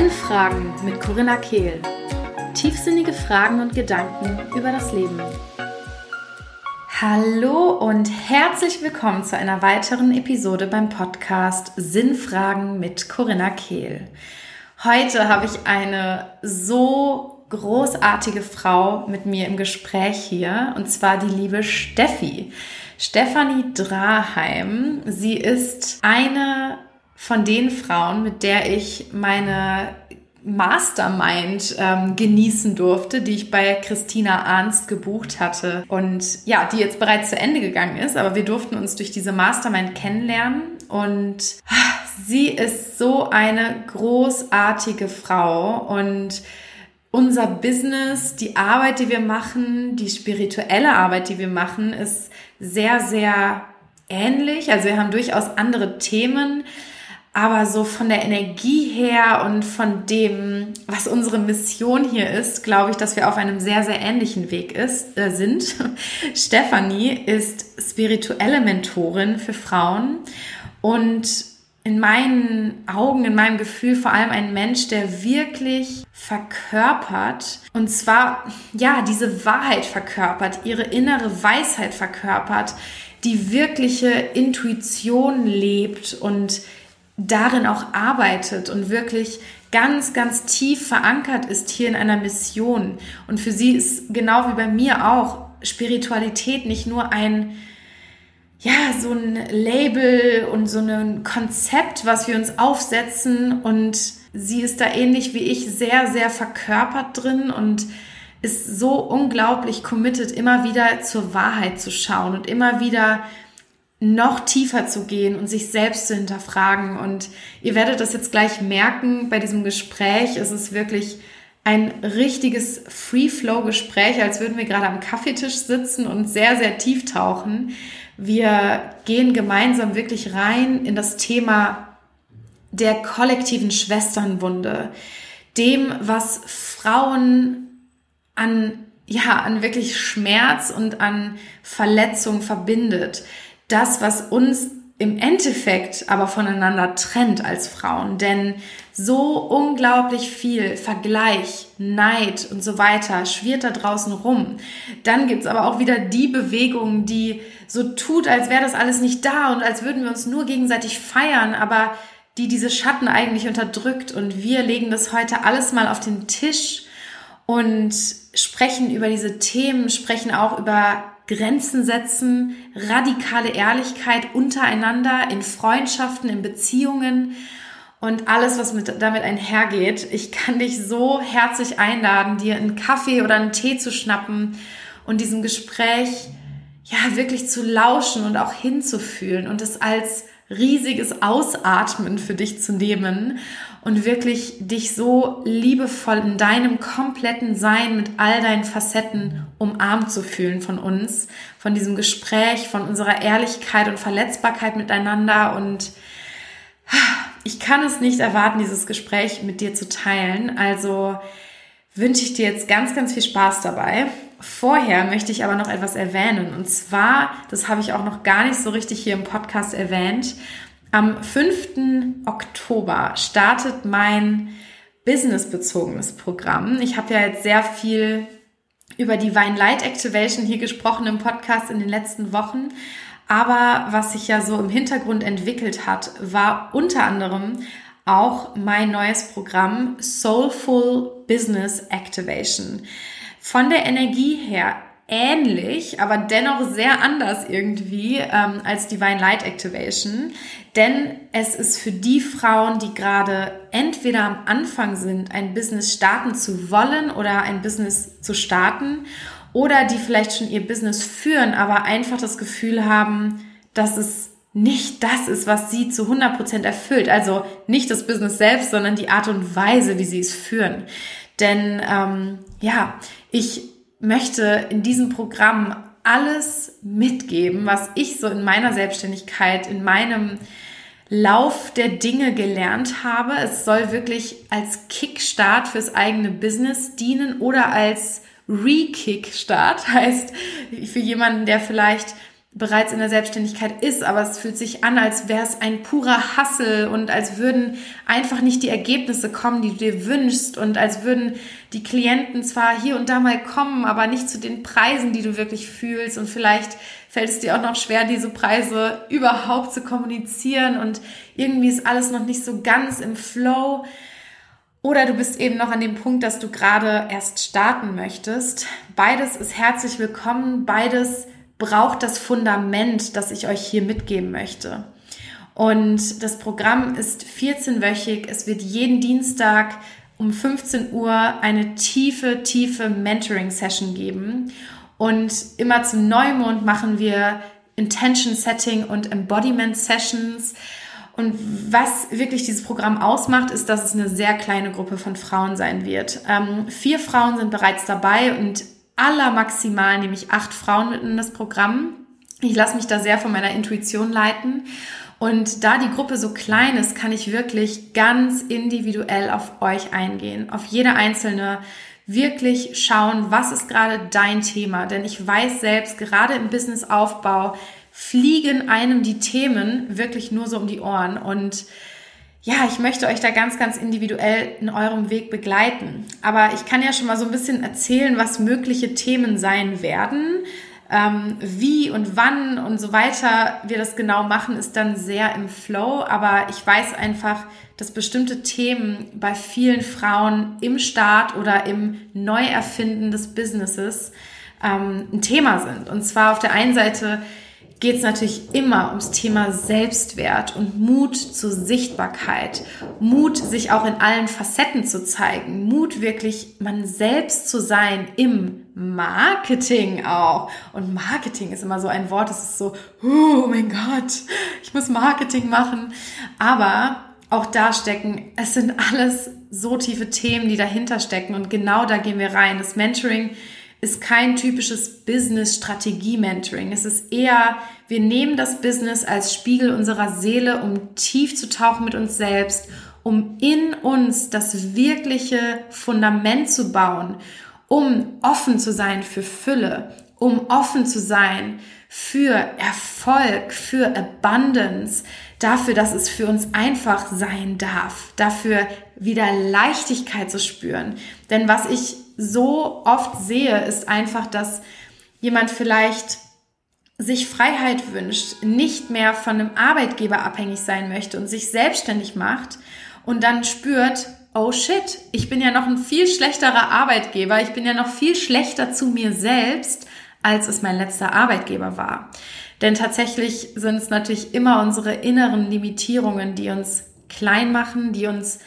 Sinnfragen mit Corinna Kehl. Tiefsinnige Fragen und Gedanken über das Leben. Hallo und herzlich willkommen zu einer weiteren Episode beim Podcast Sinnfragen mit Corinna Kehl. Heute habe ich eine so großartige Frau mit mir im Gespräch hier und zwar die liebe Steffi. Stefanie Draheim. Sie ist eine von den Frauen, mit der ich meine Mastermind ähm, genießen durfte, die ich bei Christina Arnst gebucht hatte. Und ja, die jetzt bereits zu Ende gegangen ist, aber wir durften uns durch diese Mastermind kennenlernen. Und sie ist so eine großartige Frau. Und unser Business, die Arbeit, die wir machen, die spirituelle Arbeit, die wir machen, ist sehr, sehr ähnlich. Also wir haben durchaus andere Themen, aber so von der Energie her und von dem, was unsere Mission hier ist, glaube ich, dass wir auf einem sehr, sehr ähnlichen Weg ist, äh, sind. Stefanie ist spirituelle Mentorin für Frauen und in meinen Augen, in meinem Gefühl vor allem ein Mensch, der wirklich verkörpert und zwar, ja, diese Wahrheit verkörpert, ihre innere Weisheit verkörpert, die wirkliche Intuition lebt und darin auch arbeitet und wirklich ganz, ganz tief verankert ist hier in einer Mission. Und für sie ist genau wie bei mir auch Spiritualität nicht nur ein, ja, so ein Label und so ein Konzept, was wir uns aufsetzen. Und sie ist da ähnlich wie ich sehr, sehr verkörpert drin und ist so unglaublich committed, immer wieder zur Wahrheit zu schauen und immer wieder noch tiefer zu gehen und sich selbst zu hinterfragen. Und ihr werdet das jetzt gleich merken bei diesem Gespräch. Es ist wirklich ein richtiges Free-Flow-Gespräch, als würden wir gerade am Kaffeetisch sitzen und sehr, sehr tief tauchen. Wir gehen gemeinsam wirklich rein in das Thema der kollektiven Schwesternwunde, dem, was Frauen an, ja, an wirklich Schmerz und an Verletzung verbindet das, was uns im Endeffekt aber voneinander trennt als Frauen. Denn so unglaublich viel Vergleich, Neid und so weiter schwirrt da draußen rum. Dann gibt's aber auch wieder die Bewegung, die so tut, als wäre das alles nicht da und als würden wir uns nur gegenseitig feiern, aber die diese Schatten eigentlich unterdrückt. Und wir legen das heute alles mal auf den Tisch und sprechen über diese Themen, sprechen auch über Grenzen setzen, radikale Ehrlichkeit untereinander, in Freundschaften, in Beziehungen und alles, was mit, damit einhergeht. Ich kann dich so herzlich einladen, dir einen Kaffee oder einen Tee zu schnappen und diesem Gespräch ja wirklich zu lauschen und auch hinzufühlen und es als riesiges Ausatmen für dich zu nehmen und wirklich dich so liebevoll in deinem kompletten Sein mit all deinen Facetten umarmt zu fühlen von uns, von diesem Gespräch, von unserer Ehrlichkeit und Verletzbarkeit miteinander und ich kann es nicht erwarten, dieses Gespräch mit dir zu teilen. Also wünsche ich dir jetzt ganz, ganz viel Spaß dabei. Vorher möchte ich aber noch etwas erwähnen. Und zwar, das habe ich auch noch gar nicht so richtig hier im Podcast erwähnt, am 5. Oktober startet mein businessbezogenes Programm. Ich habe ja jetzt sehr viel über die Wine Light Activation hier gesprochen im Podcast in den letzten Wochen. Aber was sich ja so im Hintergrund entwickelt hat, war unter anderem auch mein neues Programm Soulful Business Activation. Von der Energie her ähnlich, aber dennoch sehr anders irgendwie ähm, als Divine Light Activation. Denn es ist für die Frauen, die gerade entweder am Anfang sind, ein Business starten zu wollen oder ein Business zu starten, oder die vielleicht schon ihr Business führen, aber einfach das Gefühl haben, dass es nicht das ist, was sie zu 100% erfüllt. Also nicht das Business selbst, sondern die Art und Weise, wie sie es führen. Denn ähm, ja, ich möchte in diesem Programm alles mitgeben, was ich so in meiner Selbstständigkeit, in meinem Lauf der Dinge gelernt habe. Es soll wirklich als Kickstart fürs eigene Business dienen oder als Re-Kickstart, heißt für jemanden, der vielleicht bereits in der Selbstständigkeit ist, aber es fühlt sich an, als wäre es ein purer Hassel und als würden einfach nicht die Ergebnisse kommen, die du dir wünschst und als würden die Klienten zwar hier und da mal kommen, aber nicht zu den Preisen, die du wirklich fühlst und vielleicht fällt es dir auch noch schwer, diese Preise überhaupt zu kommunizieren und irgendwie ist alles noch nicht so ganz im Flow. Oder du bist eben noch an dem Punkt, dass du gerade erst starten möchtest. Beides ist herzlich willkommen. Beides braucht das Fundament, das ich euch hier mitgeben möchte. Und das Programm ist 14-wöchig. Es wird jeden Dienstag um 15 Uhr eine tiefe, tiefe Mentoring-Session geben. Und immer zum Neumond machen wir Intention Setting und Embodiment Sessions. Und was wirklich dieses Programm ausmacht, ist, dass es eine sehr kleine Gruppe von Frauen sein wird. Ähm, vier Frauen sind bereits dabei und aller maximal nehme ich acht Frauen mit in das Programm. Ich lasse mich da sehr von meiner Intuition leiten. Und da die Gruppe so klein ist, kann ich wirklich ganz individuell auf euch eingehen, auf jede einzelne wirklich schauen, was ist gerade dein Thema. Denn ich weiß selbst, gerade im Businessaufbau fliegen einem die Themen wirklich nur so um die Ohren. Und ja, ich möchte euch da ganz, ganz individuell in eurem Weg begleiten. Aber ich kann ja schon mal so ein bisschen erzählen, was mögliche Themen sein werden. Ähm, wie und wann und so weiter wir das genau machen, ist dann sehr im Flow. Aber ich weiß einfach, dass bestimmte Themen bei vielen Frauen im Start oder im Neuerfinden des Businesses ähm, ein Thema sind. Und zwar auf der einen Seite geht es natürlich immer ums Thema Selbstwert und Mut zur Sichtbarkeit. Mut, sich auch in allen Facetten zu zeigen. Mut, wirklich man selbst zu sein im Marketing auch. Und Marketing ist immer so ein Wort, das ist so, oh mein Gott, ich muss Marketing machen. Aber auch da stecken, es sind alles so tiefe Themen, die dahinter stecken. Und genau da gehen wir rein. Das Mentoring ist kein typisches Business-Strategie-Mentoring. Es ist eher, wir nehmen das Business als Spiegel unserer Seele, um tief zu tauchen mit uns selbst, um in uns das wirkliche Fundament zu bauen, um offen zu sein für Fülle, um offen zu sein für Erfolg, für Abundance, dafür, dass es für uns einfach sein darf, dafür wieder Leichtigkeit zu spüren. Denn was ich so oft sehe, ist einfach, dass jemand vielleicht sich Freiheit wünscht, nicht mehr von einem Arbeitgeber abhängig sein möchte und sich selbstständig macht und dann spürt, oh shit, ich bin ja noch ein viel schlechterer Arbeitgeber, ich bin ja noch viel schlechter zu mir selbst, als es mein letzter Arbeitgeber war. Denn tatsächlich sind es natürlich immer unsere inneren Limitierungen, die uns klein machen, die uns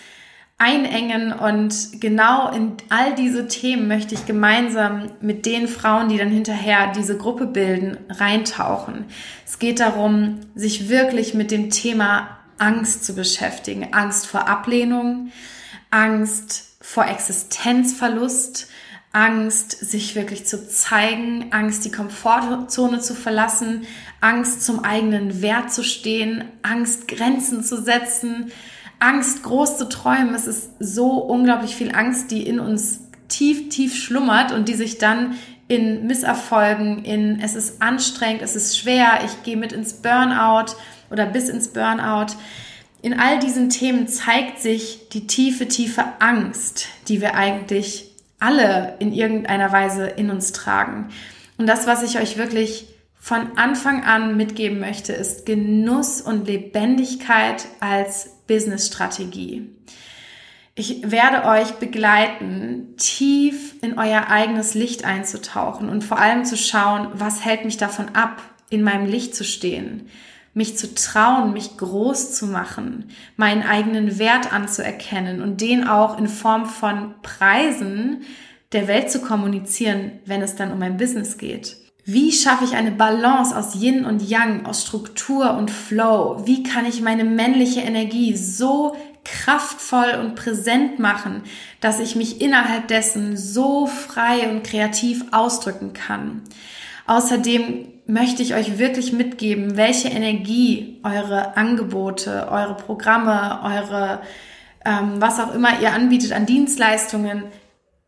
einengen und genau in all diese Themen möchte ich gemeinsam mit den Frauen, die dann hinterher diese Gruppe bilden, reintauchen. Es geht darum, sich wirklich mit dem Thema Angst zu beschäftigen. Angst vor Ablehnung, Angst vor Existenzverlust, Angst, sich wirklich zu zeigen, Angst, die Komfortzone zu verlassen, Angst, zum eigenen Wert zu stehen, Angst, Grenzen zu setzen, Angst, groß zu träumen. Es ist so unglaublich viel Angst, die in uns tief, tief schlummert und die sich dann in Misserfolgen, in es ist anstrengend, es ist schwer, ich gehe mit ins Burnout oder bis ins Burnout. In all diesen Themen zeigt sich die tiefe, tiefe Angst, die wir eigentlich alle in irgendeiner Weise in uns tragen. Und das, was ich euch wirklich von Anfang an mitgeben möchte, ist Genuss und Lebendigkeit als Business-Strategie. Ich werde euch begleiten, tief in euer eigenes Licht einzutauchen und vor allem zu schauen, was hält mich davon ab, in meinem Licht zu stehen, mich zu trauen, mich groß zu machen, meinen eigenen Wert anzuerkennen und den auch in Form von Preisen der Welt zu kommunizieren, wenn es dann um mein Business geht. Wie schaffe ich eine Balance aus Yin und Yang, aus Struktur und Flow? Wie kann ich meine männliche Energie so kraftvoll und präsent machen, dass ich mich innerhalb dessen so frei und kreativ ausdrücken kann? Außerdem möchte ich euch wirklich mitgeben, welche Energie eure Angebote, eure Programme, eure ähm, was auch immer ihr anbietet an Dienstleistungen,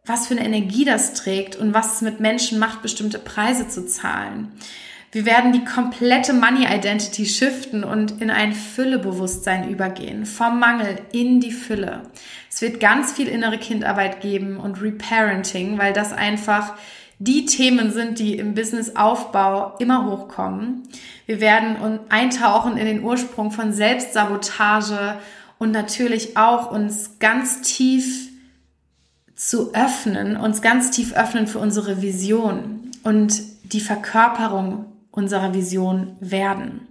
was für eine Energie das trägt und was es mit Menschen macht, bestimmte Preise zu zahlen. Wir werden die komplette Money Identity shiften und in ein Füllebewusstsein übergehen. Vom Mangel in die Fülle. Es wird ganz viel innere Kindarbeit geben und Reparenting, weil das einfach die Themen sind, die im Businessaufbau immer hochkommen. Wir werden eintauchen in den Ursprung von Selbstsabotage und natürlich auch uns ganz tief zu öffnen, uns ganz tief öffnen für unsere Vision und die Verkörperung unserer Vision werden.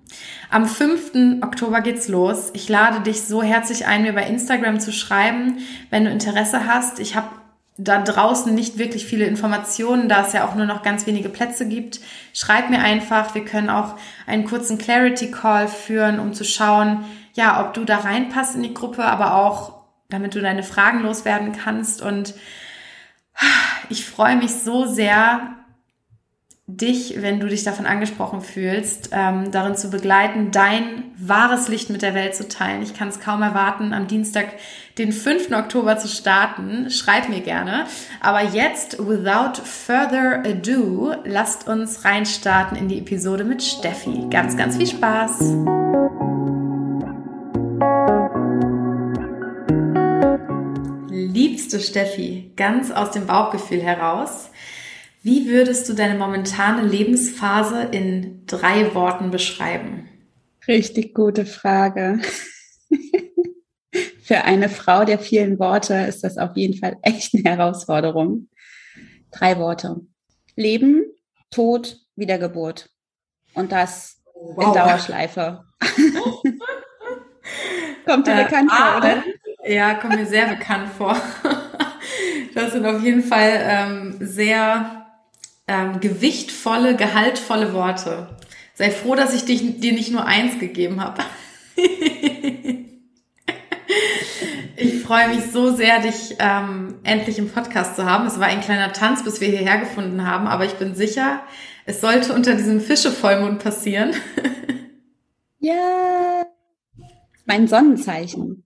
Am 5. Oktober geht's los. Ich lade dich so herzlich ein, mir bei Instagram zu schreiben, wenn du Interesse hast. Ich habe da draußen nicht wirklich viele Informationen, da es ja auch nur noch ganz wenige Plätze gibt. Schreib mir einfach. Wir können auch einen kurzen Clarity Call führen, um zu schauen, ja, ob du da reinpasst in die Gruppe, aber auch, damit du deine Fragen loswerden kannst. Und ich freue mich so sehr, dich, wenn du dich davon angesprochen fühlst, ähm, darin zu begleiten, dein wahres Licht mit der Welt zu teilen. Ich kann es kaum erwarten, am Dienstag, den 5. Oktober zu starten. Schreib mir gerne. Aber jetzt, without further ado, lasst uns reinstarten in die Episode mit Steffi. Ganz, ganz viel Spaß! Liebste Steffi, ganz aus dem Bauchgefühl heraus, wie würdest du deine momentane Lebensphase in drei Worten beschreiben? Richtig gute Frage. Für eine Frau der vielen Worte ist das auf jeden Fall echt eine Herausforderung. Drei Worte. Leben, Tod, Wiedergeburt. Und das wow. in Dauerschleife. kommt dir äh, bekannt vor, oder? Ja, kommt mir sehr bekannt vor. Das sind auf jeden Fall ähm, sehr ähm, gewichtvolle, gehaltvolle Worte. Sei froh, dass ich dich, dir nicht nur eins gegeben habe. ich freue mich so sehr, dich ähm, endlich im Podcast zu haben. Es war ein kleiner Tanz, bis wir hierher gefunden haben, aber ich bin sicher, es sollte unter diesem Fischevollmond passieren. ja, mein Sonnenzeichen.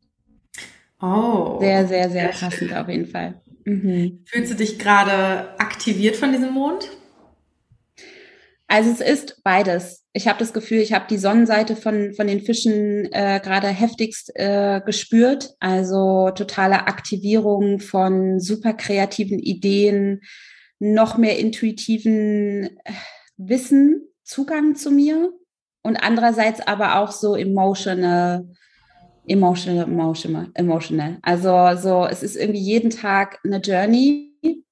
Oh. Sehr, sehr, sehr passend auf jeden Fall. Mhm. Fühlst du dich gerade aktiviert von diesem Mond? Also es ist beides. Ich habe das Gefühl, ich habe die Sonnenseite von, von den Fischen äh, gerade heftigst äh, gespürt. Also totale Aktivierung von super kreativen Ideen, noch mehr intuitiven äh, Wissen, Zugang zu mir und andererseits aber auch so emotional emotional, emotional, emotional. Also so, es ist irgendwie jeden Tag eine Journey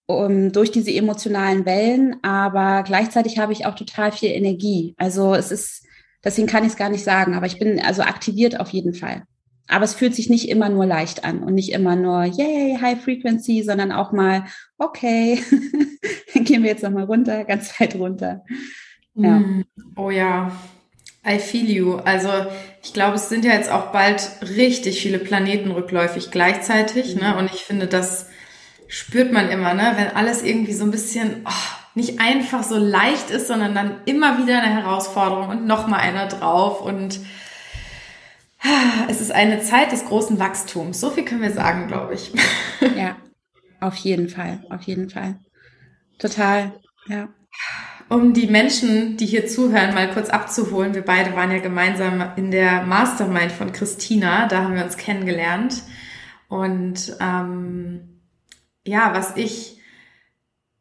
um, durch diese emotionalen Wellen, aber gleichzeitig habe ich auch total viel Energie. Also es ist, deswegen kann ich es gar nicht sagen, aber ich bin also aktiviert auf jeden Fall. Aber es fühlt sich nicht immer nur leicht an und nicht immer nur, yay, High Frequency, sondern auch mal, okay, dann gehen wir jetzt nochmal runter, ganz weit runter. Ja. Mm, oh ja, I feel you. Also ich glaube, es sind ja jetzt auch bald richtig viele Planeten rückläufig gleichzeitig. Ne? Mhm. Und ich finde, das spürt man immer, ne? wenn alles irgendwie so ein bisschen oh, nicht einfach so leicht ist, sondern dann immer wieder eine Herausforderung und nochmal einer drauf. Und ah, es ist eine Zeit des großen Wachstums. So viel können wir sagen, glaube ich. Ja, auf jeden Fall, auf jeden Fall. Total, ja um die Menschen, die hier zuhören, mal kurz abzuholen. Wir beide waren ja gemeinsam in der Mastermind von Christina, da haben wir uns kennengelernt. Und ähm, ja, was ich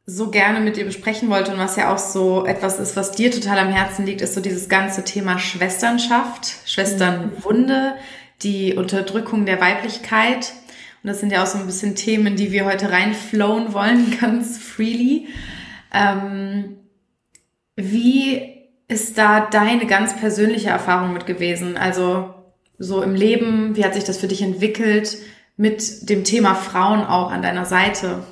so gerne mit dir besprechen wollte und was ja auch so etwas ist, was dir total am Herzen liegt, ist so dieses ganze Thema Schwesternschaft, Schwesternwunde, die Unterdrückung der Weiblichkeit. Und das sind ja auch so ein bisschen Themen, die wir heute reinflowen wollen, ganz freely. Ähm, wie ist da deine ganz persönliche Erfahrung mit gewesen? Also so im Leben, wie hat sich das für dich entwickelt mit dem Thema Frauen auch an deiner Seite?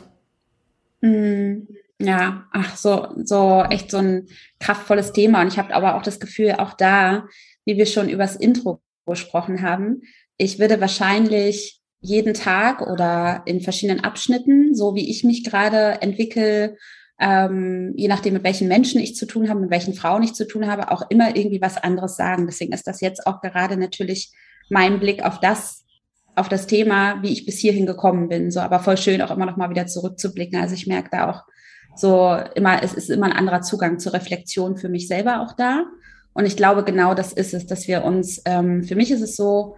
Hm, ja, ach so, so echt so ein kraftvolles Thema. Und ich habe aber auch das Gefühl, auch da, wie wir schon übers Intro gesprochen haben, ich würde wahrscheinlich jeden Tag oder in verschiedenen Abschnitten, so wie ich mich gerade entwickle, ähm, je nachdem, mit welchen Menschen ich zu tun habe, mit welchen Frauen ich zu tun habe, auch immer irgendwie was anderes sagen. Deswegen ist das jetzt auch gerade natürlich mein Blick auf das, auf das Thema, wie ich bis hierhin gekommen bin. So, aber voll schön, auch immer noch mal wieder zurückzublicken. Also ich merke da auch so immer, es ist immer ein anderer Zugang zur Reflexion für mich selber auch da. Und ich glaube, genau das ist es, dass wir uns, ähm, für mich ist es so,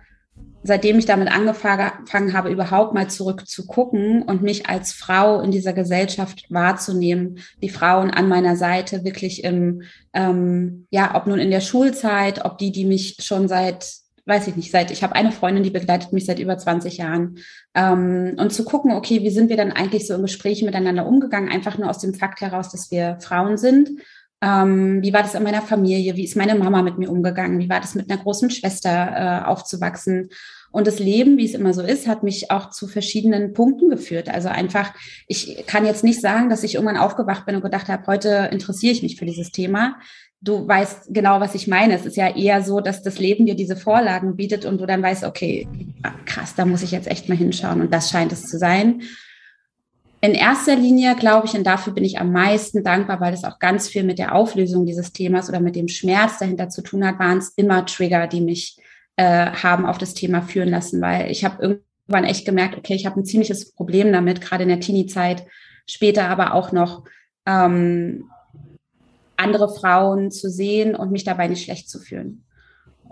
seitdem ich damit angefangen habe, überhaupt mal zurück zu gucken und mich als Frau in dieser Gesellschaft wahrzunehmen, die Frauen an meiner Seite wirklich im, ähm, ja, ob nun in der Schulzeit, ob die, die mich schon seit, weiß ich nicht, seit, ich habe eine Freundin, die begleitet mich seit über 20 Jahren, ähm, und zu gucken, okay, wie sind wir dann eigentlich so im Gespräch miteinander umgegangen, einfach nur aus dem Fakt heraus, dass wir Frauen sind ähm, wie war das in meiner Familie? Wie ist meine Mama mit mir umgegangen? Wie war das mit einer großen Schwester äh, aufzuwachsen? Und das Leben, wie es immer so ist, hat mich auch zu verschiedenen Punkten geführt. Also einfach, ich kann jetzt nicht sagen, dass ich irgendwann aufgewacht bin und gedacht habe, heute interessiere ich mich für dieses Thema. Du weißt genau, was ich meine. Es ist ja eher so, dass das Leben dir diese Vorlagen bietet und du dann weißt, okay, krass, da muss ich jetzt echt mal hinschauen. Und das scheint es zu sein. In erster Linie glaube ich, und dafür bin ich am meisten dankbar, weil das auch ganz viel mit der Auflösung dieses Themas oder mit dem Schmerz dahinter zu tun hat, waren es immer Trigger, die mich äh, haben auf das Thema führen lassen, weil ich habe irgendwann echt gemerkt, okay, ich habe ein ziemliches Problem damit, gerade in der Teenie-Zeit, später aber auch noch ähm, andere Frauen zu sehen und mich dabei nicht schlecht zu fühlen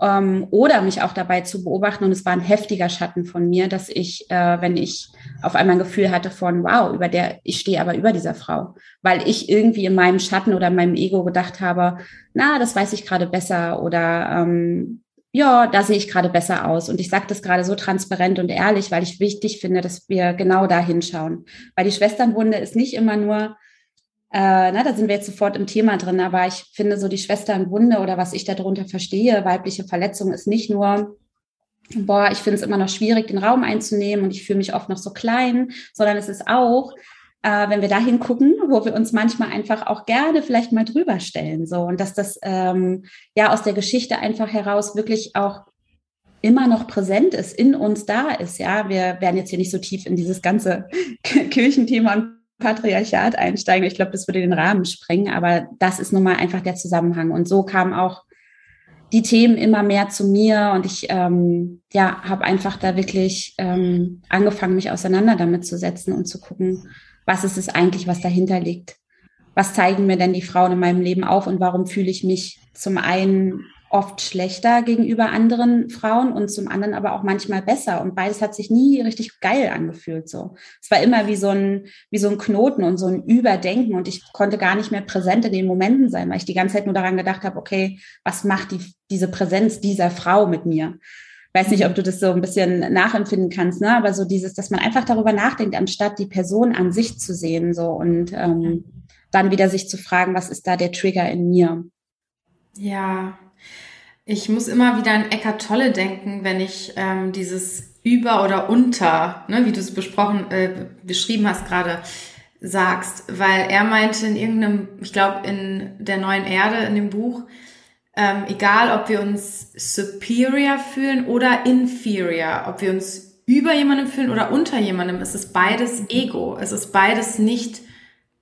ähm, oder mich auch dabei zu beobachten. Und es war ein heftiger Schatten von mir, dass ich, äh, wenn ich auf einmal ein Gefühl hatte von, wow, über der, ich stehe aber über dieser Frau, weil ich irgendwie in meinem Schatten oder in meinem Ego gedacht habe, na, das weiß ich gerade besser oder ähm, ja, da sehe ich gerade besser aus. Und ich sage das gerade so transparent und ehrlich, weil ich wichtig finde, dass wir genau da hinschauen. Weil die Schwesternwunde ist nicht immer nur äh, na, da sind wir jetzt sofort im Thema drin, aber ich finde so die Schwesternwunde oder was ich darunter verstehe, weibliche Verletzung ist nicht nur, boah, ich finde es immer noch schwierig, den Raum einzunehmen und ich fühle mich oft noch so klein, sondern es ist auch, äh, wenn wir dahin gucken, wo wir uns manchmal einfach auch gerne vielleicht mal drüber stellen, so und dass das ähm, ja aus der Geschichte einfach heraus wirklich auch immer noch präsent ist, in uns da ist. Ja, wir werden jetzt hier nicht so tief in dieses ganze Kirchenthema und Patriarchat einsteigen. Ich glaube, das würde den Rahmen sprengen, aber das ist nun mal einfach der Zusammenhang. Und so kamen auch die Themen immer mehr zu mir und ich ähm, ja, habe einfach da wirklich ähm, angefangen, mich auseinander damit zu setzen und zu gucken, was ist es eigentlich, was dahinter liegt. Was zeigen mir denn die Frauen in meinem Leben auf und warum fühle ich mich zum einen oft schlechter gegenüber anderen Frauen und zum anderen aber auch manchmal besser. Und beides hat sich nie richtig geil angefühlt. So, es war immer wie so ein wie so ein Knoten und so ein Überdenken. Und ich konnte gar nicht mehr präsent in den Momenten sein, weil ich die ganze Zeit nur daran gedacht habe: Okay, was macht die diese Präsenz dieser Frau mit mir? weiß nicht, ob du das so ein bisschen nachempfinden kannst, ne? Aber so dieses, dass man einfach darüber nachdenkt, anstatt die Person an sich zu sehen, so und ähm, dann wieder sich zu fragen, was ist da der Trigger in mir? Ja, ich muss immer wieder an Eckart Tolle denken, wenn ich ähm, dieses über oder unter, ne, wie du es besprochen, äh, beschrieben hast gerade, sagst, weil er meinte in irgendeinem, ich glaube in der neuen Erde in dem Buch, ähm, egal ob wir uns superior fühlen oder inferior, ob wir uns über jemandem fühlen oder unter jemandem, es ist beides Ego, es ist beides nicht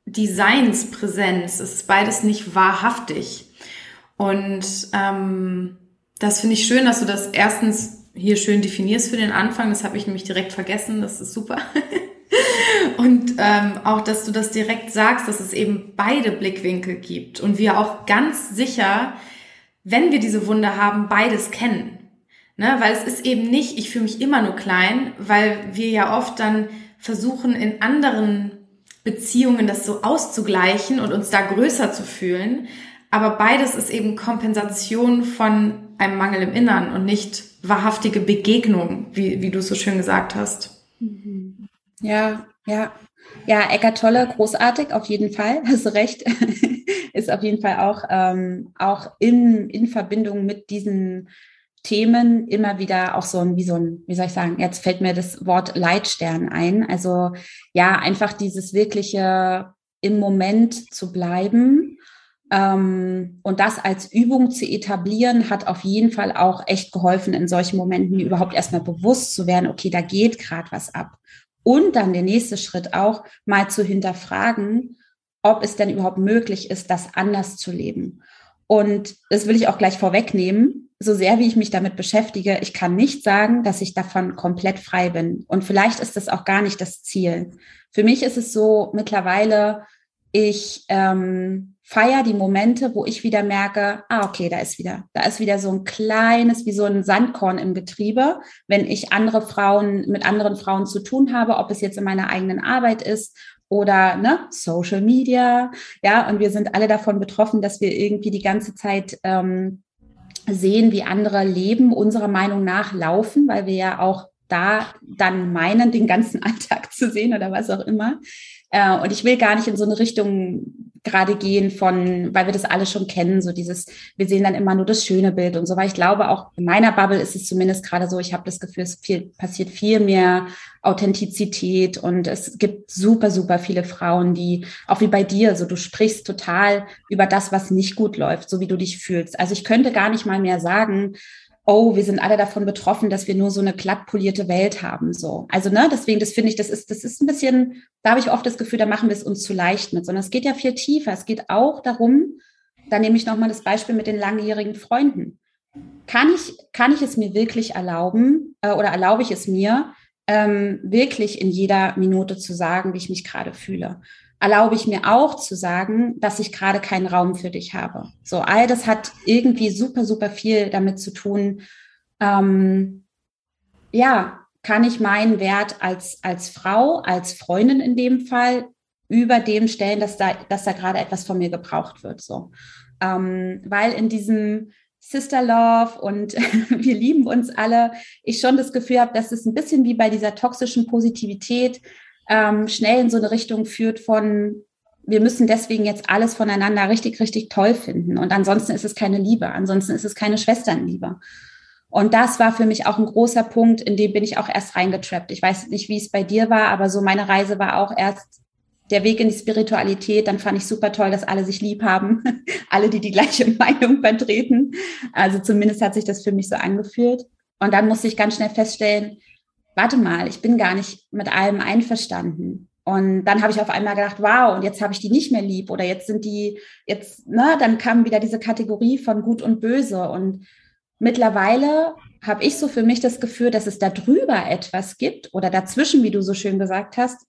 Designspräsenz, es ist beides nicht wahrhaftig. Und ähm, das finde ich schön, dass du das erstens hier schön definierst für den Anfang. Das habe ich nämlich direkt vergessen. Das ist super. und ähm, auch, dass du das direkt sagst, dass es eben beide Blickwinkel gibt und wir auch ganz sicher, wenn wir diese Wunde haben, beides kennen. Ne? Weil es ist eben nicht, ich fühle mich immer nur klein, weil wir ja oft dann versuchen, in anderen Beziehungen das so auszugleichen und uns da größer zu fühlen. Aber beides ist eben Kompensation von einem Mangel im Innern und nicht wahrhaftige Begegnung, wie, wie du so schön gesagt hast. Mhm. Ja, ja. Ja, Eckart Tolle, großartig, auf jeden Fall, hast du recht. ist auf jeden Fall auch, ähm, auch in, in Verbindung mit diesen Themen immer wieder auch so ein, wie so ein, wie soll ich sagen, jetzt fällt mir das Wort Leitstern ein. Also ja, einfach dieses wirkliche im Moment zu bleiben ähm, und das als Übung zu etablieren, hat auf jeden Fall auch echt geholfen, in solchen Momenten überhaupt erstmal bewusst zu werden, okay, da geht gerade was ab. Und dann der nächste Schritt auch mal zu hinterfragen, ob es denn überhaupt möglich ist, das anders zu leben. Und das will ich auch gleich vorwegnehmen. So sehr wie ich mich damit beschäftige, ich kann nicht sagen, dass ich davon komplett frei bin. Und vielleicht ist das auch gar nicht das Ziel. Für mich ist es so mittlerweile, ich ähm, feiere die Momente, wo ich wieder merke, ah, okay, da ist wieder, da ist wieder so ein kleines, wie so ein Sandkorn im Getriebe, wenn ich andere Frauen, mit anderen Frauen zu tun habe, ob es jetzt in meiner eigenen Arbeit ist oder ne, Social Media, ja, und wir sind alle davon betroffen, dass wir irgendwie die ganze Zeit ähm, sehen, wie andere Leben, unserer Meinung nach laufen, weil wir ja auch da dann meinen, den ganzen Alltag zu sehen oder was auch immer. Äh, und ich will gar nicht in so eine Richtung gerade gehen von, weil wir das alle schon kennen, so dieses, wir sehen dann immer nur das schöne Bild und so, weil ich glaube auch in meiner Bubble ist es zumindest gerade so, ich habe das Gefühl, es viel, passiert viel mehr Authentizität und es gibt super, super viele Frauen, die, auch wie bei dir, so du sprichst total über das, was nicht gut läuft, so wie du dich fühlst. Also ich könnte gar nicht mal mehr sagen, oh, wir sind alle davon betroffen, dass wir nur so eine glatt polierte Welt haben. So. Also, ne, deswegen, das finde ich, das ist, das ist ein bisschen, da habe ich oft das Gefühl, da machen wir es uns zu leicht mit, sondern es geht ja viel tiefer. Es geht auch darum, da nehme ich nochmal das Beispiel mit den langjährigen Freunden. Kann ich, kann ich es mir wirklich erlauben äh, oder erlaube ich es mir, ähm, wirklich in jeder Minute zu sagen, wie ich mich gerade fühle? Erlaube ich mir auch zu sagen, dass ich gerade keinen Raum für dich habe. So, all das hat irgendwie super, super viel damit zu tun. Ähm, ja, kann ich meinen Wert als, als Frau, als Freundin in dem Fall über dem stellen, dass da, dass da gerade etwas von mir gebraucht wird. So. Ähm, weil in diesem Sister Love und wir lieben uns alle, ich schon das Gefühl habe, dass es ein bisschen wie bei dieser toxischen Positivität ähm, schnell in so eine Richtung führt von, wir müssen deswegen jetzt alles voneinander richtig, richtig toll finden. Und ansonsten ist es keine Liebe, ansonsten ist es keine Schwesternliebe. Und das war für mich auch ein großer Punkt, in dem bin ich auch erst reingetrappt. Ich weiß nicht, wie es bei dir war, aber so meine Reise war auch erst der Weg in die Spiritualität. Dann fand ich super toll, dass alle sich lieb haben, alle, die die gleiche Meinung vertreten. Also zumindest hat sich das für mich so angefühlt. Und dann musste ich ganz schnell feststellen, warte mal, ich bin gar nicht mit allem einverstanden. Und dann habe ich auf einmal gedacht, wow, und jetzt habe ich die nicht mehr lieb oder jetzt sind die, jetzt, ne, dann kam wieder diese Kategorie von gut und böse. Und mittlerweile habe ich so für mich das Gefühl, dass es da drüber etwas gibt oder dazwischen, wie du so schön gesagt hast,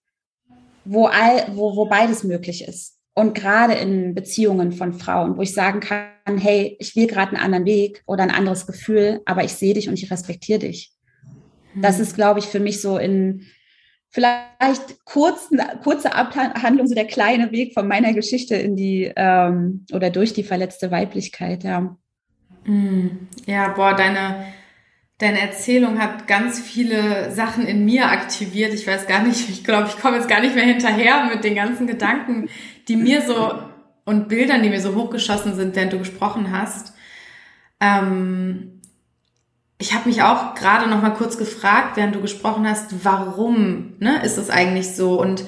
wo, all, wo, wo beides möglich ist. Und gerade in Beziehungen von Frauen, wo ich sagen kann, hey, ich will gerade einen anderen Weg oder ein anderes Gefühl, aber ich sehe dich und ich respektiere dich. Das ist, glaube ich, für mich so in vielleicht kurzen, kurze Abhandlung, so der kleine Weg von meiner Geschichte in die ähm, oder durch die verletzte Weiblichkeit, ja. Mm, ja, boah, deine, deine Erzählung hat ganz viele Sachen in mir aktiviert. Ich weiß gar nicht, ich glaube, ich komme jetzt gar nicht mehr hinterher mit den ganzen Gedanken, die mir so und Bildern, die mir so hochgeschossen sind, während du gesprochen hast. Ähm, ich habe mich auch gerade noch mal kurz gefragt, während du gesprochen hast, warum ne, ist das eigentlich so? Und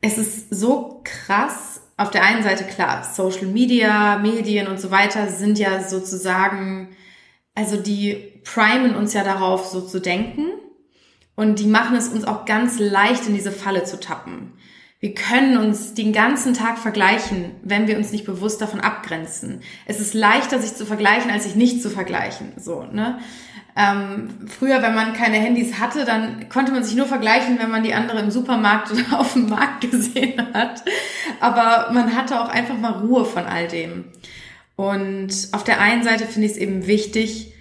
es ist so krass. Auf der einen Seite klar, Social Media, Medien und so weiter sind ja sozusagen, also die primen uns ja darauf, so zu denken. Und die machen es uns auch ganz leicht, in diese Falle zu tappen. Wir können uns den ganzen Tag vergleichen, wenn wir uns nicht bewusst davon abgrenzen. Es ist leichter, sich zu vergleichen, als sich nicht zu vergleichen. So, ne? Ähm, früher, wenn man keine Handys hatte, dann konnte man sich nur vergleichen, wenn man die andere im Supermarkt oder auf dem Markt gesehen hat. Aber man hatte auch einfach mal Ruhe von all dem. Und auf der einen Seite finde ich es eben wichtig,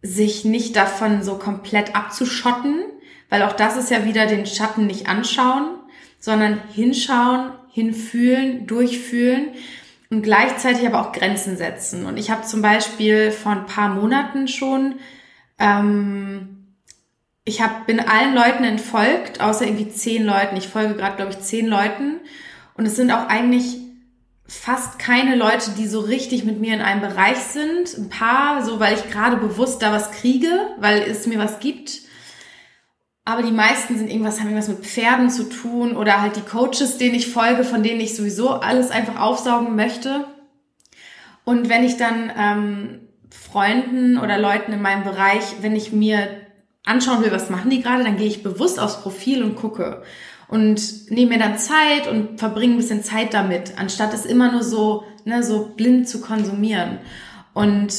sich nicht davon so komplett abzuschotten, weil auch das ist ja wieder den Schatten nicht anschauen, sondern hinschauen, hinfühlen, durchfühlen und gleichzeitig aber auch Grenzen setzen. Und ich habe zum Beispiel vor ein paar Monaten schon, ähm, ich hab, bin allen Leuten entfolgt, außer irgendwie zehn Leuten. Ich folge gerade, glaube ich, zehn Leuten. Und es sind auch eigentlich fast keine Leute, die so richtig mit mir in einem Bereich sind. Ein paar, so weil ich gerade bewusst da was kriege, weil es mir was gibt aber die meisten sind irgendwas, haben irgendwas mit Pferden zu tun oder halt die Coaches, denen ich folge, von denen ich sowieso alles einfach aufsaugen möchte. Und wenn ich dann ähm, Freunden oder Leuten in meinem Bereich, wenn ich mir anschauen will, was machen die gerade, dann gehe ich bewusst aufs Profil und gucke und nehme mir dann Zeit und verbringe ein bisschen Zeit damit, anstatt es immer nur so, ne, so blind zu konsumieren. Und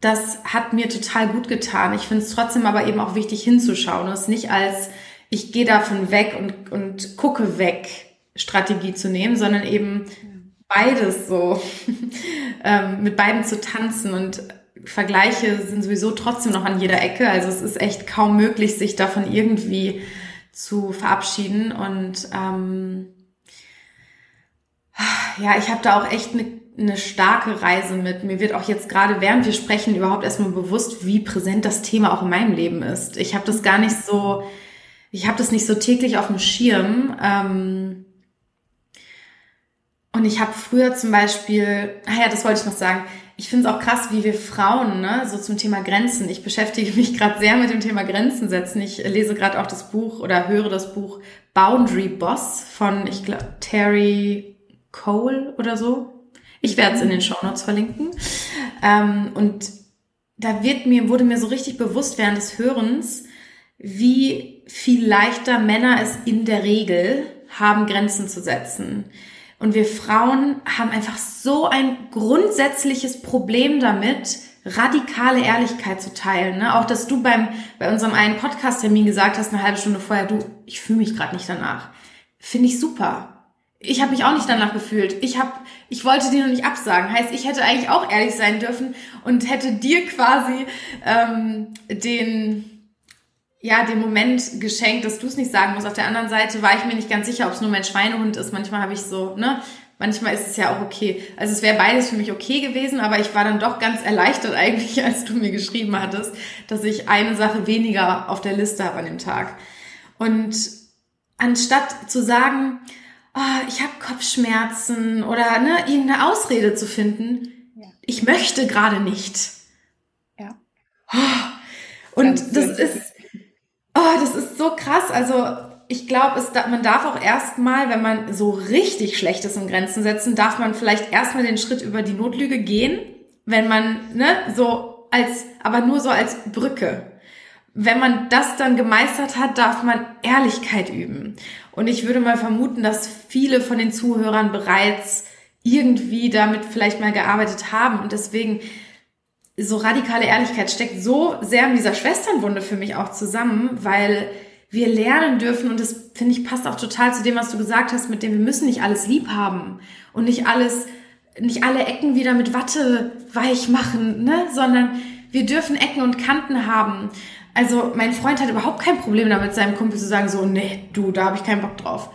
das hat mir total gut getan. Ich finde es trotzdem aber eben auch wichtig hinzuschauen. Es nicht als, ich gehe davon weg und, und gucke weg, Strategie zu nehmen, sondern eben beides so ähm, mit beiden zu tanzen und Vergleiche sind sowieso trotzdem noch an jeder Ecke. Also es ist echt kaum möglich, sich davon irgendwie zu verabschieden. Und ähm, ja, ich habe da auch echt eine, eine starke Reise mit. Mir wird auch jetzt gerade, während wir sprechen, überhaupt erstmal bewusst, wie präsent das Thema auch in meinem Leben ist. Ich habe das gar nicht so, ich habe das nicht so täglich auf dem Schirm. Ähm, und ich habe früher zum Beispiel, ah ja, das wollte ich noch sagen, ich finde es auch krass, wie wir Frauen, ne, so zum Thema Grenzen. Ich beschäftige mich gerade sehr mit dem Thema Grenzen setzen. Ich lese gerade auch das Buch oder höre das Buch Boundary Boss von, ich glaube, Terry Cole oder so. Ich werde es in den Show Notes verlinken. Ähm, und da wird mir, wurde mir so richtig bewusst während des Hörens, wie viel leichter Männer es in der Regel haben, Grenzen zu setzen. Und wir Frauen haben einfach so ein grundsätzliches Problem damit, radikale Ehrlichkeit zu teilen. Ne? Auch, dass du beim, bei unserem einen Podcast-Termin gesagt hast, eine halbe Stunde vorher, du, ich fühle mich gerade nicht danach. Finde ich super. Ich habe mich auch nicht danach gefühlt. Ich habe, ich wollte dir noch nicht absagen. Heißt, ich hätte eigentlich auch ehrlich sein dürfen und hätte dir quasi ähm, den ja, den Moment geschenkt, dass du es nicht sagen musst. Auf der anderen Seite war ich mir nicht ganz sicher, ob es nur mein Schweinehund ist. Manchmal habe ich so, ne? Manchmal ist es ja auch okay. Also es wäre beides für mich okay gewesen, aber ich war dann doch ganz erleichtert eigentlich, als du mir geschrieben hattest, dass ich eine Sache weniger auf der Liste habe an dem Tag. Und anstatt zu sagen, oh, ich habe Kopfschmerzen oder ne, irgendeine Ausrede zu finden, ja. ich möchte gerade nicht. Ja. Oh, und das ist Oh, das ist so krass. Also ich glaube, man darf auch erstmal, wenn man so richtig schlecht ist im Grenzen setzen, darf man vielleicht erstmal den Schritt über die Notlüge gehen, wenn man, ne, so als, aber nur so als Brücke. Wenn man das dann gemeistert hat, darf man Ehrlichkeit üben. Und ich würde mal vermuten, dass viele von den Zuhörern bereits irgendwie damit vielleicht mal gearbeitet haben und deswegen so radikale Ehrlichkeit steckt so sehr in dieser Schwesternwunde für mich auch zusammen, weil wir lernen dürfen und das finde ich passt auch total zu dem, was du gesagt hast, mit dem wir müssen nicht alles lieb haben und nicht alles, nicht alle Ecken wieder mit Watte weich machen, ne, sondern wir dürfen Ecken und Kanten haben. Also mein Freund hat überhaupt kein Problem damit, seinem Kumpel zu sagen so, nee, du, da habe ich keinen Bock drauf.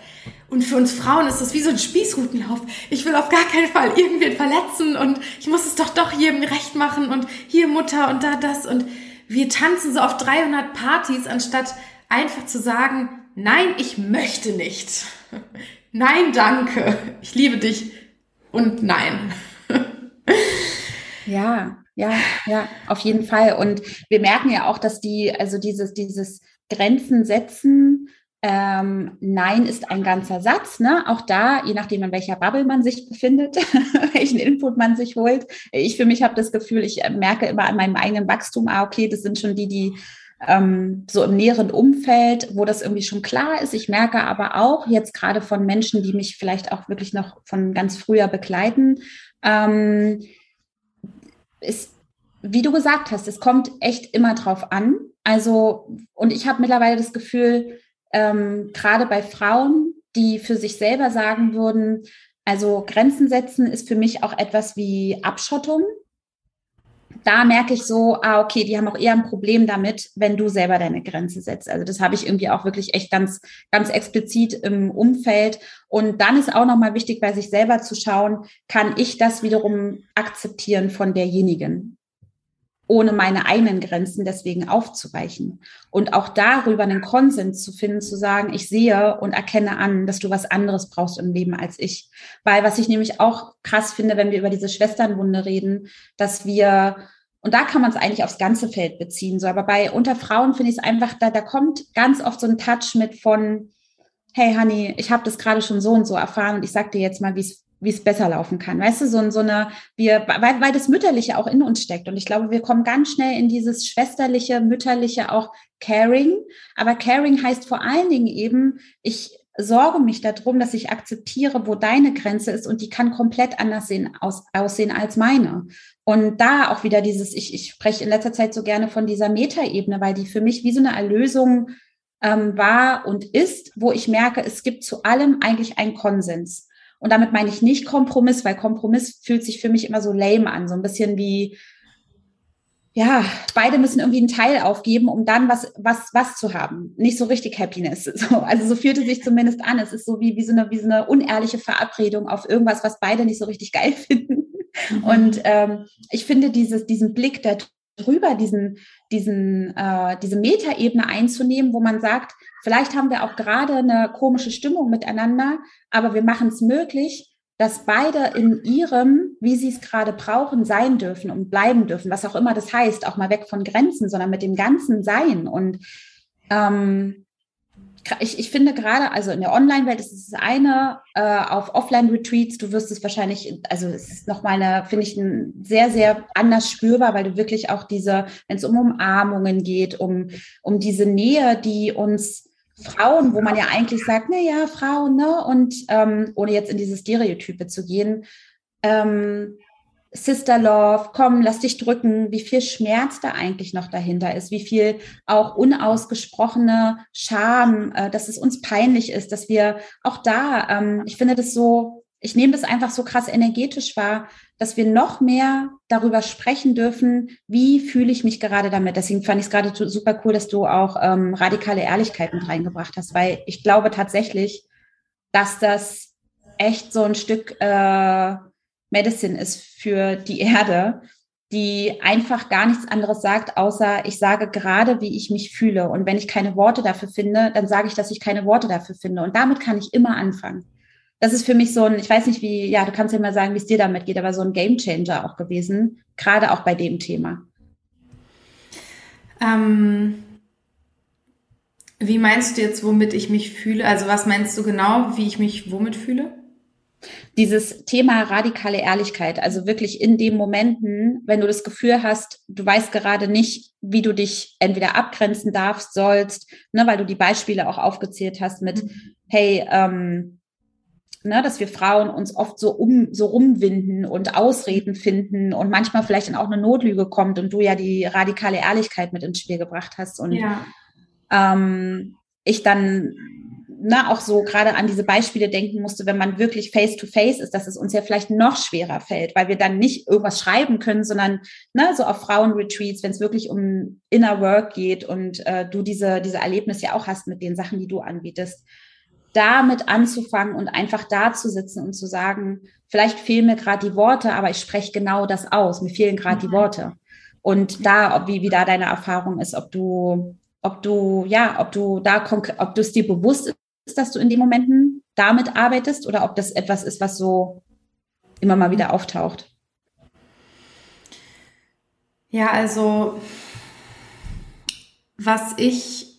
Und für uns Frauen ist das wie so ein Spießrutenlauf. Ich will auf gar keinen Fall irgendwen verletzen und ich muss es doch doch jedem recht machen und hier Mutter und da das und wir tanzen so auf 300 Partys, anstatt einfach zu sagen, nein, ich möchte nicht. Nein, danke. Ich liebe dich und nein. Ja, ja, ja, auf jeden Fall. Und wir merken ja auch, dass die, also dieses, dieses Grenzen setzen, ähm, Nein ist ein ganzer Satz. Ne? Auch da, je nachdem, in welcher Bubble man sich befindet, welchen Input man sich holt. Ich für mich habe das Gefühl, ich merke immer an meinem eigenen Wachstum, ah, okay, das sind schon die, die ähm, so im näheren Umfeld, wo das irgendwie schon klar ist. Ich merke aber auch jetzt gerade von Menschen, die mich vielleicht auch wirklich noch von ganz früher begleiten, ähm, ist, wie du gesagt hast, es kommt echt immer drauf an. Also, und ich habe mittlerweile das Gefühl, ähm, gerade bei Frauen, die für sich selber sagen würden, also Grenzen setzen ist für mich auch etwas wie Abschottung. Da merke ich so, ah, okay, die haben auch eher ein Problem damit, wenn du selber deine Grenze setzt. Also das habe ich irgendwie auch wirklich echt ganz, ganz explizit im Umfeld. Und dann ist auch nochmal wichtig, bei sich selber zu schauen, kann ich das wiederum akzeptieren von derjenigen? Ohne meine eigenen Grenzen deswegen aufzuweichen. Und auch darüber einen Konsens zu finden, zu sagen, ich sehe und erkenne an, dass du was anderes brauchst im Leben als ich. Weil was ich nämlich auch krass finde, wenn wir über diese Schwesternwunde reden, dass wir und da kann man es eigentlich aufs ganze Feld beziehen. So, aber bei unter Frauen finde ich es einfach, da, da kommt ganz oft so ein Touch mit von, hey Honey, ich habe das gerade schon so und so erfahren und ich sag dir jetzt mal, wie es wie es besser laufen kann. Weißt du, so, so eine, wir, weil, weil das Mütterliche auch in uns steckt. Und ich glaube, wir kommen ganz schnell in dieses schwesterliche, mütterliche, auch Caring. Aber Caring heißt vor allen Dingen eben, ich sorge mich darum, dass ich akzeptiere, wo deine Grenze ist und die kann komplett anders sehen, aus, aussehen als meine. Und da auch wieder dieses, ich, ich spreche in letzter Zeit so gerne von dieser Metaebene, weil die für mich wie so eine Erlösung ähm, war und ist, wo ich merke, es gibt zu allem eigentlich einen Konsens. Und damit meine ich nicht Kompromiss, weil Kompromiss fühlt sich für mich immer so lame an, so ein bisschen wie, ja, beide müssen irgendwie einen Teil aufgeben, um dann was, was, was zu haben. Nicht so richtig Happiness. So, also so fühlt es sich zumindest an. Es ist so wie, wie so eine, wie so eine unehrliche Verabredung auf irgendwas, was beide nicht so richtig geil finden. Mhm. Und ähm, ich finde dieses, diesen Blick da drüber, diesen, diesen, äh, diese Metaebene einzunehmen, wo man sagt, vielleicht haben wir auch gerade eine komische Stimmung miteinander, aber wir machen es möglich, dass beide in ihrem, wie sie es gerade brauchen, sein dürfen und bleiben dürfen, was auch immer das heißt, auch mal weg von Grenzen, sondern mit dem ganzen Sein. Und ähm, ich, ich finde gerade, also in der Online-Welt ist es eine, äh, auf Offline-Retreats, du wirst es wahrscheinlich, also es ist nochmal eine, finde ich, ein sehr, sehr anders spürbar, weil du wirklich auch diese, wenn es um Umarmungen geht, um, um diese Nähe, die uns Frauen, wo man ja eigentlich sagt, na ja, Frauen, ne? Und ähm, ohne jetzt in diese Stereotype zu gehen, ähm, Sister Love, komm, lass dich drücken, wie viel Schmerz da eigentlich noch dahinter ist, wie viel auch unausgesprochene Scham, äh, dass es uns peinlich ist, dass wir auch da, ähm, ich finde das so, ich nehme das einfach so krass energetisch wahr, dass wir noch mehr darüber sprechen dürfen, wie fühle ich mich gerade damit. Deswegen fand ich es gerade super cool, dass du auch ähm, radikale Ehrlichkeit mit reingebracht hast, weil ich glaube tatsächlich, dass das echt so ein Stück äh, Medicine ist für die Erde, die einfach gar nichts anderes sagt, außer ich sage gerade, wie ich mich fühle. Und wenn ich keine Worte dafür finde, dann sage ich, dass ich keine Worte dafür finde. Und damit kann ich immer anfangen das ist für mich so ein, ich weiß nicht, wie, ja, du kannst ja mal sagen, wie es dir damit geht, aber so ein Gamechanger auch gewesen, gerade auch bei dem Thema. Ähm, wie meinst du jetzt, womit ich mich fühle? Also was meinst du genau, wie ich mich womit fühle? Dieses Thema radikale Ehrlichkeit, also wirklich in den Momenten, wenn du das Gefühl hast, du weißt gerade nicht, wie du dich entweder abgrenzen darfst, sollst, ne, weil du die Beispiele auch aufgezählt hast mit, mhm. hey, ähm, ne, dass wir Frauen uns oft so um so rumwinden und Ausreden finden und manchmal vielleicht dann auch eine Notlüge kommt und du ja die radikale Ehrlichkeit mit ins Spiel gebracht hast und ja. ähm, ich dann na, ne, auch so gerade an diese Beispiele denken musste, wenn man wirklich face to face ist, dass es uns ja vielleicht noch schwerer fällt, weil wir dann nicht irgendwas schreiben können, sondern ne, so auf Frauenretreats, wenn es wirklich um Inner Work geht und äh, du diese, diese Erlebnisse ja auch hast mit den Sachen, die du anbietest, damit anzufangen und einfach da zu sitzen und zu sagen, vielleicht fehlen mir gerade die Worte, aber ich spreche genau das aus. Mir fehlen gerade die mhm. Worte. Und da, ob, wie, wie da deine Erfahrung ist, ob du, ob du, ja, ob du da, ob du es dir bewusst ist, dass du in den Momenten damit arbeitest oder ob das etwas ist, was so immer mal wieder auftaucht. Ja, also was ich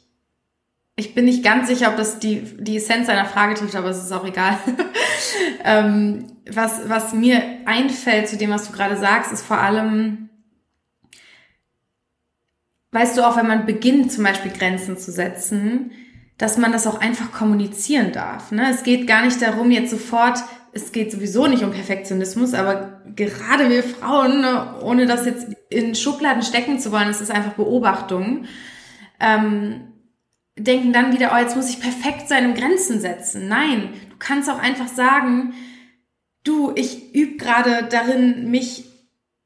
ich bin nicht ganz sicher, ob das die, die Essenz einer Frage trifft, aber es ist auch egal. ähm, was, was mir einfällt zu dem, was du gerade sagst, ist vor allem, weißt du auch, wenn man beginnt, zum Beispiel Grenzen zu setzen, dass man das auch einfach kommunizieren darf. Ne? Es geht gar nicht darum, jetzt sofort, es geht sowieso nicht um Perfektionismus, aber gerade wir Frauen, ne, ohne das jetzt in Schubladen stecken zu wollen, es ist einfach Beobachtung. Ähm, denken dann wieder, oh, jetzt muss ich perfekt sein im Grenzen setzen. Nein, du kannst auch einfach sagen, du, ich übe gerade darin, mich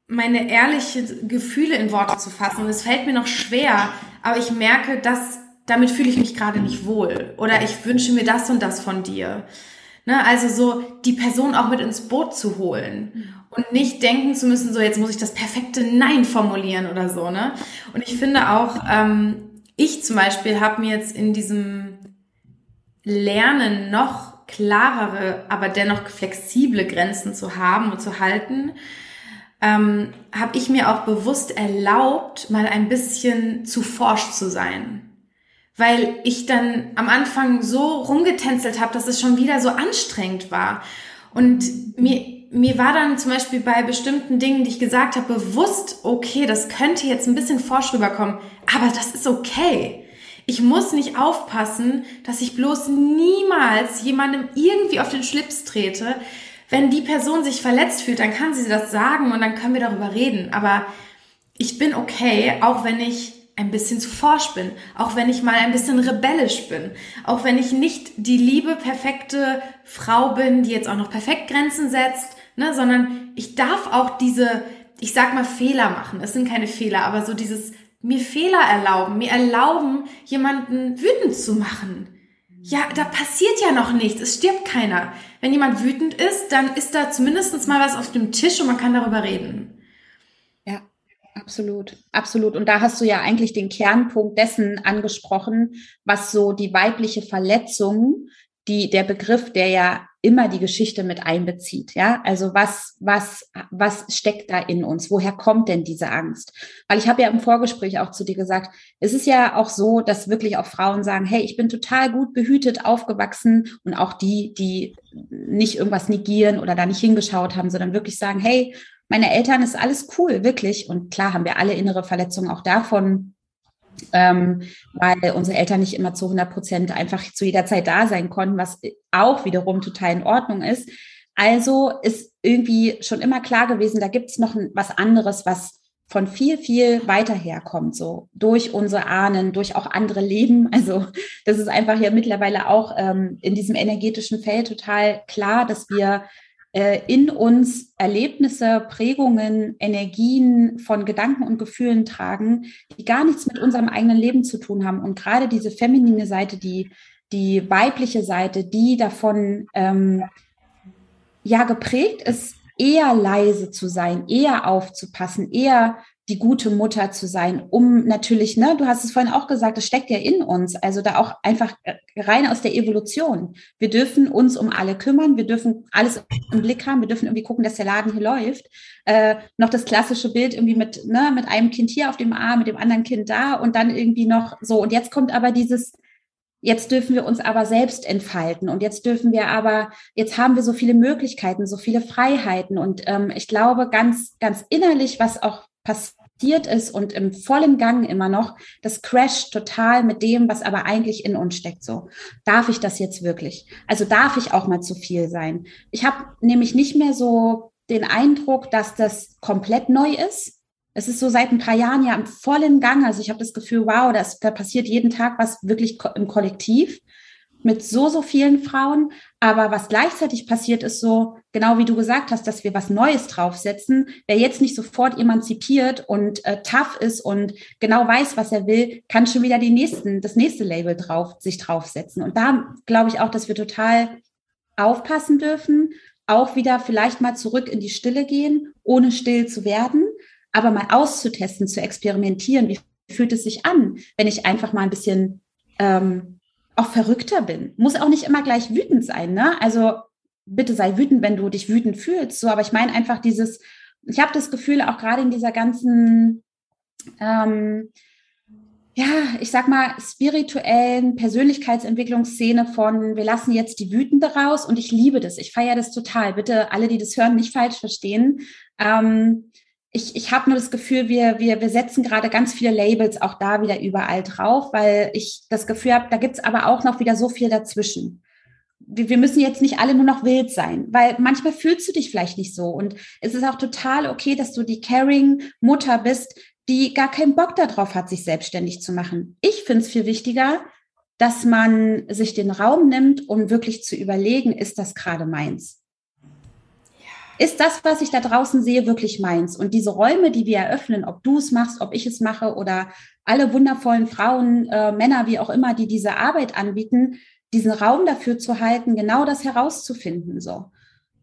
meine ehrlichen Gefühle in Worte zu fassen. Und es fällt mir noch schwer, aber ich merke, dass damit fühle ich mich gerade nicht wohl. Oder ich wünsche mir das und das von dir. Ne, also so die Person auch mit ins Boot zu holen und nicht denken zu müssen, so jetzt muss ich das perfekte Nein formulieren oder so. Ne? Und ich finde auch, ähm, ich zum Beispiel habe mir jetzt in diesem Lernen noch klarere, aber dennoch flexible Grenzen zu haben und zu halten, ähm, habe ich mir auch bewusst erlaubt, mal ein bisschen zu forsch zu sein. Weil ich dann am Anfang so rumgetänzelt habe, dass es schon wieder so anstrengend war. Und mir, mir war dann zum Beispiel bei bestimmten Dingen, die ich gesagt habe, bewusst, okay, das könnte jetzt ein bisschen forsch rüberkommen, aber das ist okay. Ich muss nicht aufpassen, dass ich bloß niemals jemandem irgendwie auf den Schlips trete. Wenn die Person sich verletzt fühlt, dann kann sie das sagen und dann können wir darüber reden. Aber ich bin okay, auch wenn ich ein bisschen zu forsch bin, auch wenn ich mal ein bisschen rebellisch bin, auch wenn ich nicht die liebe, perfekte Frau bin, die jetzt auch noch perfekt Grenzen setzt, ne, sondern ich darf auch diese, ich sag mal Fehler machen. Es sind keine Fehler, aber so dieses mir Fehler erlauben, mir erlauben, jemanden wütend zu machen. Ja, da passiert ja noch nichts, es stirbt keiner. Wenn jemand wütend ist, dann ist da zumindest mal was auf dem Tisch und man kann darüber reden. Absolut, absolut. Und da hast du ja eigentlich den Kernpunkt dessen angesprochen, was so die weibliche Verletzung, die, der Begriff, der ja immer die Geschichte mit einbezieht. Ja, also was, was, was steckt da in uns? Woher kommt denn diese Angst? Weil ich habe ja im Vorgespräch auch zu dir gesagt, es ist ja auch so, dass wirklich auch Frauen sagen, hey, ich bin total gut behütet aufgewachsen und auch die, die nicht irgendwas negieren oder da nicht hingeschaut haben, sondern wirklich sagen, hey, meine Eltern ist alles cool, wirklich. Und klar haben wir alle innere Verletzungen auch davon, ähm, weil unsere Eltern nicht immer zu 100 Prozent einfach zu jeder Zeit da sein konnten, was auch wiederum total in Ordnung ist. Also ist irgendwie schon immer klar gewesen, da gibt es noch was anderes, was von viel, viel weiter herkommt, so durch unsere Ahnen, durch auch andere Leben. Also das ist einfach ja mittlerweile auch ähm, in diesem energetischen Feld total klar, dass wir in uns Erlebnisse, Prägungen, Energien von Gedanken und Gefühlen tragen, die gar nichts mit unserem eigenen Leben zu tun haben. Und gerade diese feminine Seite, die, die weibliche Seite, die davon ähm, ja geprägt ist, eher leise zu sein, eher aufzupassen, eher die gute Mutter zu sein, um natürlich, ne, du hast es vorhin auch gesagt, das steckt ja in uns, also da auch einfach äh, rein aus der Evolution. Wir dürfen uns um alle kümmern, wir dürfen alles im Blick haben, wir dürfen irgendwie gucken, dass der Laden hier läuft. Äh, noch das klassische Bild irgendwie mit, ne, mit einem Kind hier auf dem Arm, mit dem anderen Kind da und dann irgendwie noch so. Und jetzt kommt aber dieses, Jetzt dürfen wir uns aber selbst entfalten und jetzt dürfen wir aber, jetzt haben wir so viele Möglichkeiten, so viele Freiheiten und ähm, ich glaube ganz, ganz innerlich, was auch passiert ist und im vollen Gang immer noch, das crasht total mit dem, was aber eigentlich in uns steckt. So, darf ich das jetzt wirklich? Also darf ich auch mal zu viel sein? Ich habe nämlich nicht mehr so den Eindruck, dass das komplett neu ist. Es ist so seit ein paar Jahren ja im vollen Gang. Also ich habe das Gefühl, wow, das, da passiert jeden Tag was wirklich im Kollektiv mit so, so vielen Frauen. Aber was gleichzeitig passiert, ist so, genau wie du gesagt hast, dass wir was Neues draufsetzen. Wer jetzt nicht sofort emanzipiert und äh, tough ist und genau weiß, was er will, kann schon wieder die nächsten, das nächste Label drauf, sich draufsetzen. Und da glaube ich auch, dass wir total aufpassen dürfen, auch wieder vielleicht mal zurück in die Stille gehen, ohne still zu werden, aber mal auszutesten, zu experimentieren. Wie fühlt es sich an, wenn ich einfach mal ein bisschen ähm, auch verrückter bin. Muss auch nicht immer gleich wütend sein, ne? Also bitte sei wütend, wenn du dich wütend fühlst. So, aber ich meine einfach dieses, ich habe das Gefühl, auch gerade in dieser ganzen, ähm, ja, ich sag mal, spirituellen Persönlichkeitsentwicklungsszene von, wir lassen jetzt die Wütende raus und ich liebe das. Ich feiere das total. Bitte alle, die das hören, nicht falsch verstehen. Ähm, ich, ich habe nur das Gefühl, wir, wir, wir setzen gerade ganz viele Labels auch da wieder überall drauf, weil ich das Gefühl habe, da gibt's aber auch noch wieder so viel dazwischen. Wir, wir müssen jetzt nicht alle nur noch wild sein, weil manchmal fühlst du dich vielleicht nicht so. Und es ist auch total okay, dass du die caring Mutter bist, die gar keinen Bock darauf hat, sich selbstständig zu machen. Ich finde es viel wichtiger, dass man sich den Raum nimmt, um wirklich zu überlegen, ist das gerade meins? Ist das, was ich da draußen sehe, wirklich meins? Und diese Räume, die wir eröffnen, ob du es machst, ob ich es mache oder alle wundervollen Frauen, äh, Männer, wie auch immer, die diese Arbeit anbieten, diesen Raum dafür zu halten, genau das herauszufinden, so.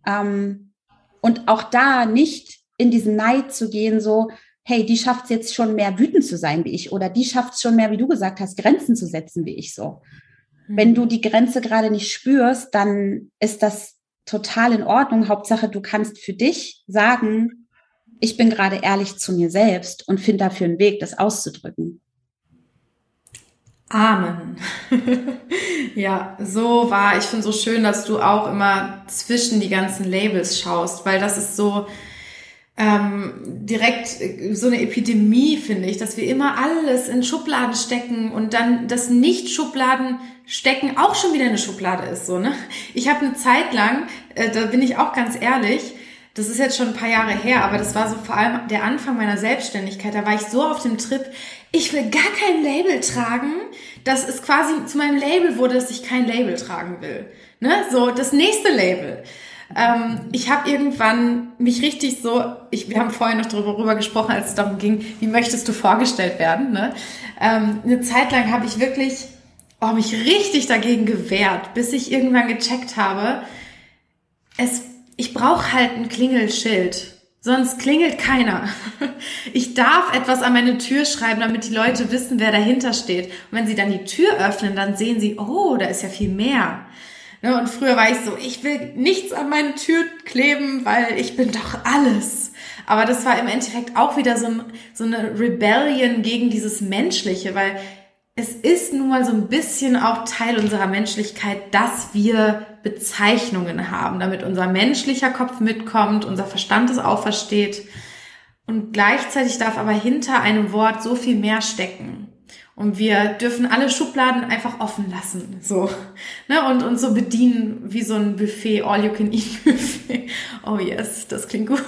Ähm, und auch da nicht in diesen Neid zu gehen, so, hey, die schafft es jetzt schon mehr wütend zu sein wie ich oder die schafft es schon mehr, wie du gesagt hast, Grenzen zu setzen wie ich so. Wenn mhm. du die Grenze gerade nicht spürst, dann ist das total in Ordnung. Hauptsache, du kannst für dich sagen, ich bin gerade ehrlich zu mir selbst und finde dafür einen Weg, das auszudrücken. Amen. ja, so war. Ich finde so schön, dass du auch immer zwischen die ganzen Labels schaust, weil das ist so, ähm, direkt äh, so eine Epidemie, finde ich, dass wir immer alles in Schubladen stecken und dann das Nicht-Schubladen stecken auch schon wieder eine Schublade ist. So, ne? Ich habe eine Zeit lang, äh, da bin ich auch ganz ehrlich, das ist jetzt schon ein paar Jahre her, aber das war so vor allem der Anfang meiner Selbstständigkeit. Da war ich so auf dem Trip, ich will gar kein Label tragen. Das ist quasi zu meinem Label wurde, dass ich kein Label tragen will. Ne? So, das nächste Label. Ähm, ich habe irgendwann mich richtig so, ich, wir haben vorhin noch darüber gesprochen, als es darum ging, wie möchtest du vorgestellt werden. Ne? Ähm, eine Zeit lang habe ich wirklich oh, mich richtig dagegen gewehrt, bis ich irgendwann gecheckt habe, es, ich brauche halt ein Klingelschild. Sonst klingelt keiner. Ich darf etwas an meine Tür schreiben, damit die Leute wissen, wer dahinter steht. Und wenn sie dann die Tür öffnen, dann sehen sie, oh, da ist ja viel mehr. Ne, und früher war ich so, ich will nichts an meine Tür kleben, weil ich bin doch alles. Aber das war im Endeffekt auch wieder so, ein, so eine Rebellion gegen dieses Menschliche, weil es ist nun mal so ein bisschen auch Teil unserer Menschlichkeit, dass wir Bezeichnungen haben, damit unser menschlicher Kopf mitkommt, unser Verstand es auch versteht. Und gleichzeitig darf aber hinter einem Wort so viel mehr stecken. Und wir dürfen alle Schubladen einfach offen lassen, so, ne, und uns so bedienen wie so ein Buffet, all you can eat Buffet. Oh yes, das klingt gut.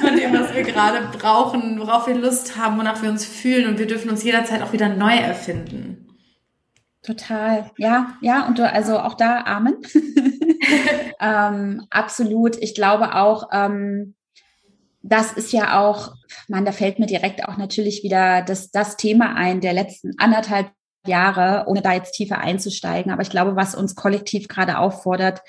Von dem, was wir gerade brauchen, worauf wir Lust haben, wonach wir uns fühlen und wir dürfen uns jederzeit auch wieder neu erfinden. Total, ja, ja, und du, also auch da Amen. ähm, absolut. Ich glaube auch, ähm, das ist ja auch, man, da fällt mir direkt auch natürlich wieder das, das Thema ein der letzten anderthalb Jahre, ohne da jetzt tiefer einzusteigen. Aber ich glaube, was uns kollektiv gerade auffordert,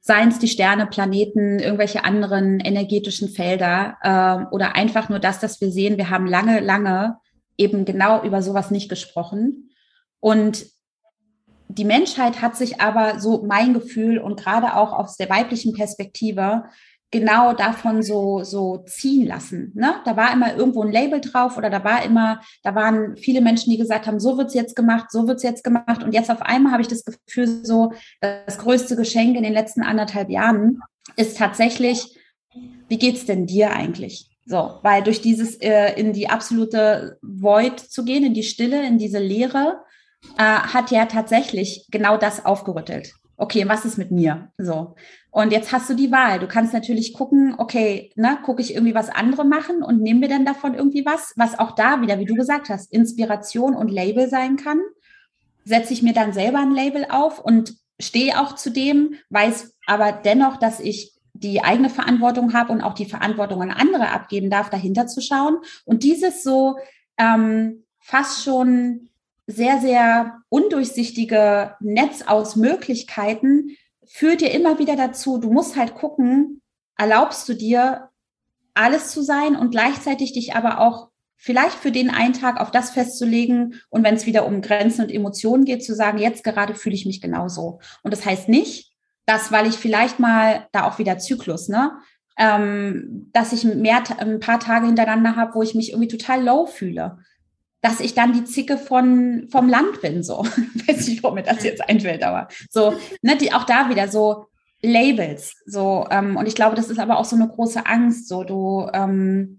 seien es die Sterne, Planeten, irgendwelche anderen energetischen Felder äh, oder einfach nur das, dass wir sehen, wir haben lange, lange eben genau über sowas nicht gesprochen. Und die Menschheit hat sich aber so mein Gefühl und gerade auch aus der weiblichen Perspektive genau davon so, so ziehen lassen. Ne? Da war immer irgendwo ein Label drauf oder da war immer, da waren viele Menschen, die gesagt haben, so wird's jetzt gemacht, so wird's jetzt gemacht. Und jetzt auf einmal habe ich das Gefühl, so das größte Geschenk in den letzten anderthalb Jahren ist tatsächlich, wie geht's denn dir eigentlich? So, weil durch dieses äh, in die absolute Void zu gehen, in die Stille, in diese Leere, äh, hat ja tatsächlich genau das aufgerüttelt okay, was ist mit mir? So. Und jetzt hast du die Wahl. Du kannst natürlich gucken, okay, ne, gucke ich irgendwie was andere machen und nehmen wir denn davon irgendwie was, was auch da wieder, wie du gesagt hast, Inspiration und Label sein kann. Setze ich mir dann selber ein Label auf und stehe auch zu dem, weiß aber dennoch, dass ich die eigene Verantwortung habe und auch die Verantwortung an andere abgeben darf, dahinter zu schauen. Und dieses so ähm, fast schon sehr, sehr undurchsichtige Netz aus Möglichkeiten führt dir immer wieder dazu, du musst halt gucken, erlaubst du dir alles zu sein und gleichzeitig dich aber auch vielleicht für den einen Tag auf das festzulegen und wenn es wieder um Grenzen und Emotionen geht, zu sagen, jetzt gerade fühle ich mich genauso. Und das heißt nicht, dass, weil ich vielleicht mal da auch wieder Zyklus, ne? Ähm, dass ich mehr, ein paar Tage hintereinander habe, wo ich mich irgendwie total low fühle dass ich dann die Zicke von, vom Land bin, so. Weiß nicht, warum mir das jetzt einfällt, aber so, ne, die, auch da wieder so Labels, so, ähm, und ich glaube, das ist aber auch so eine große Angst, so, du, ähm,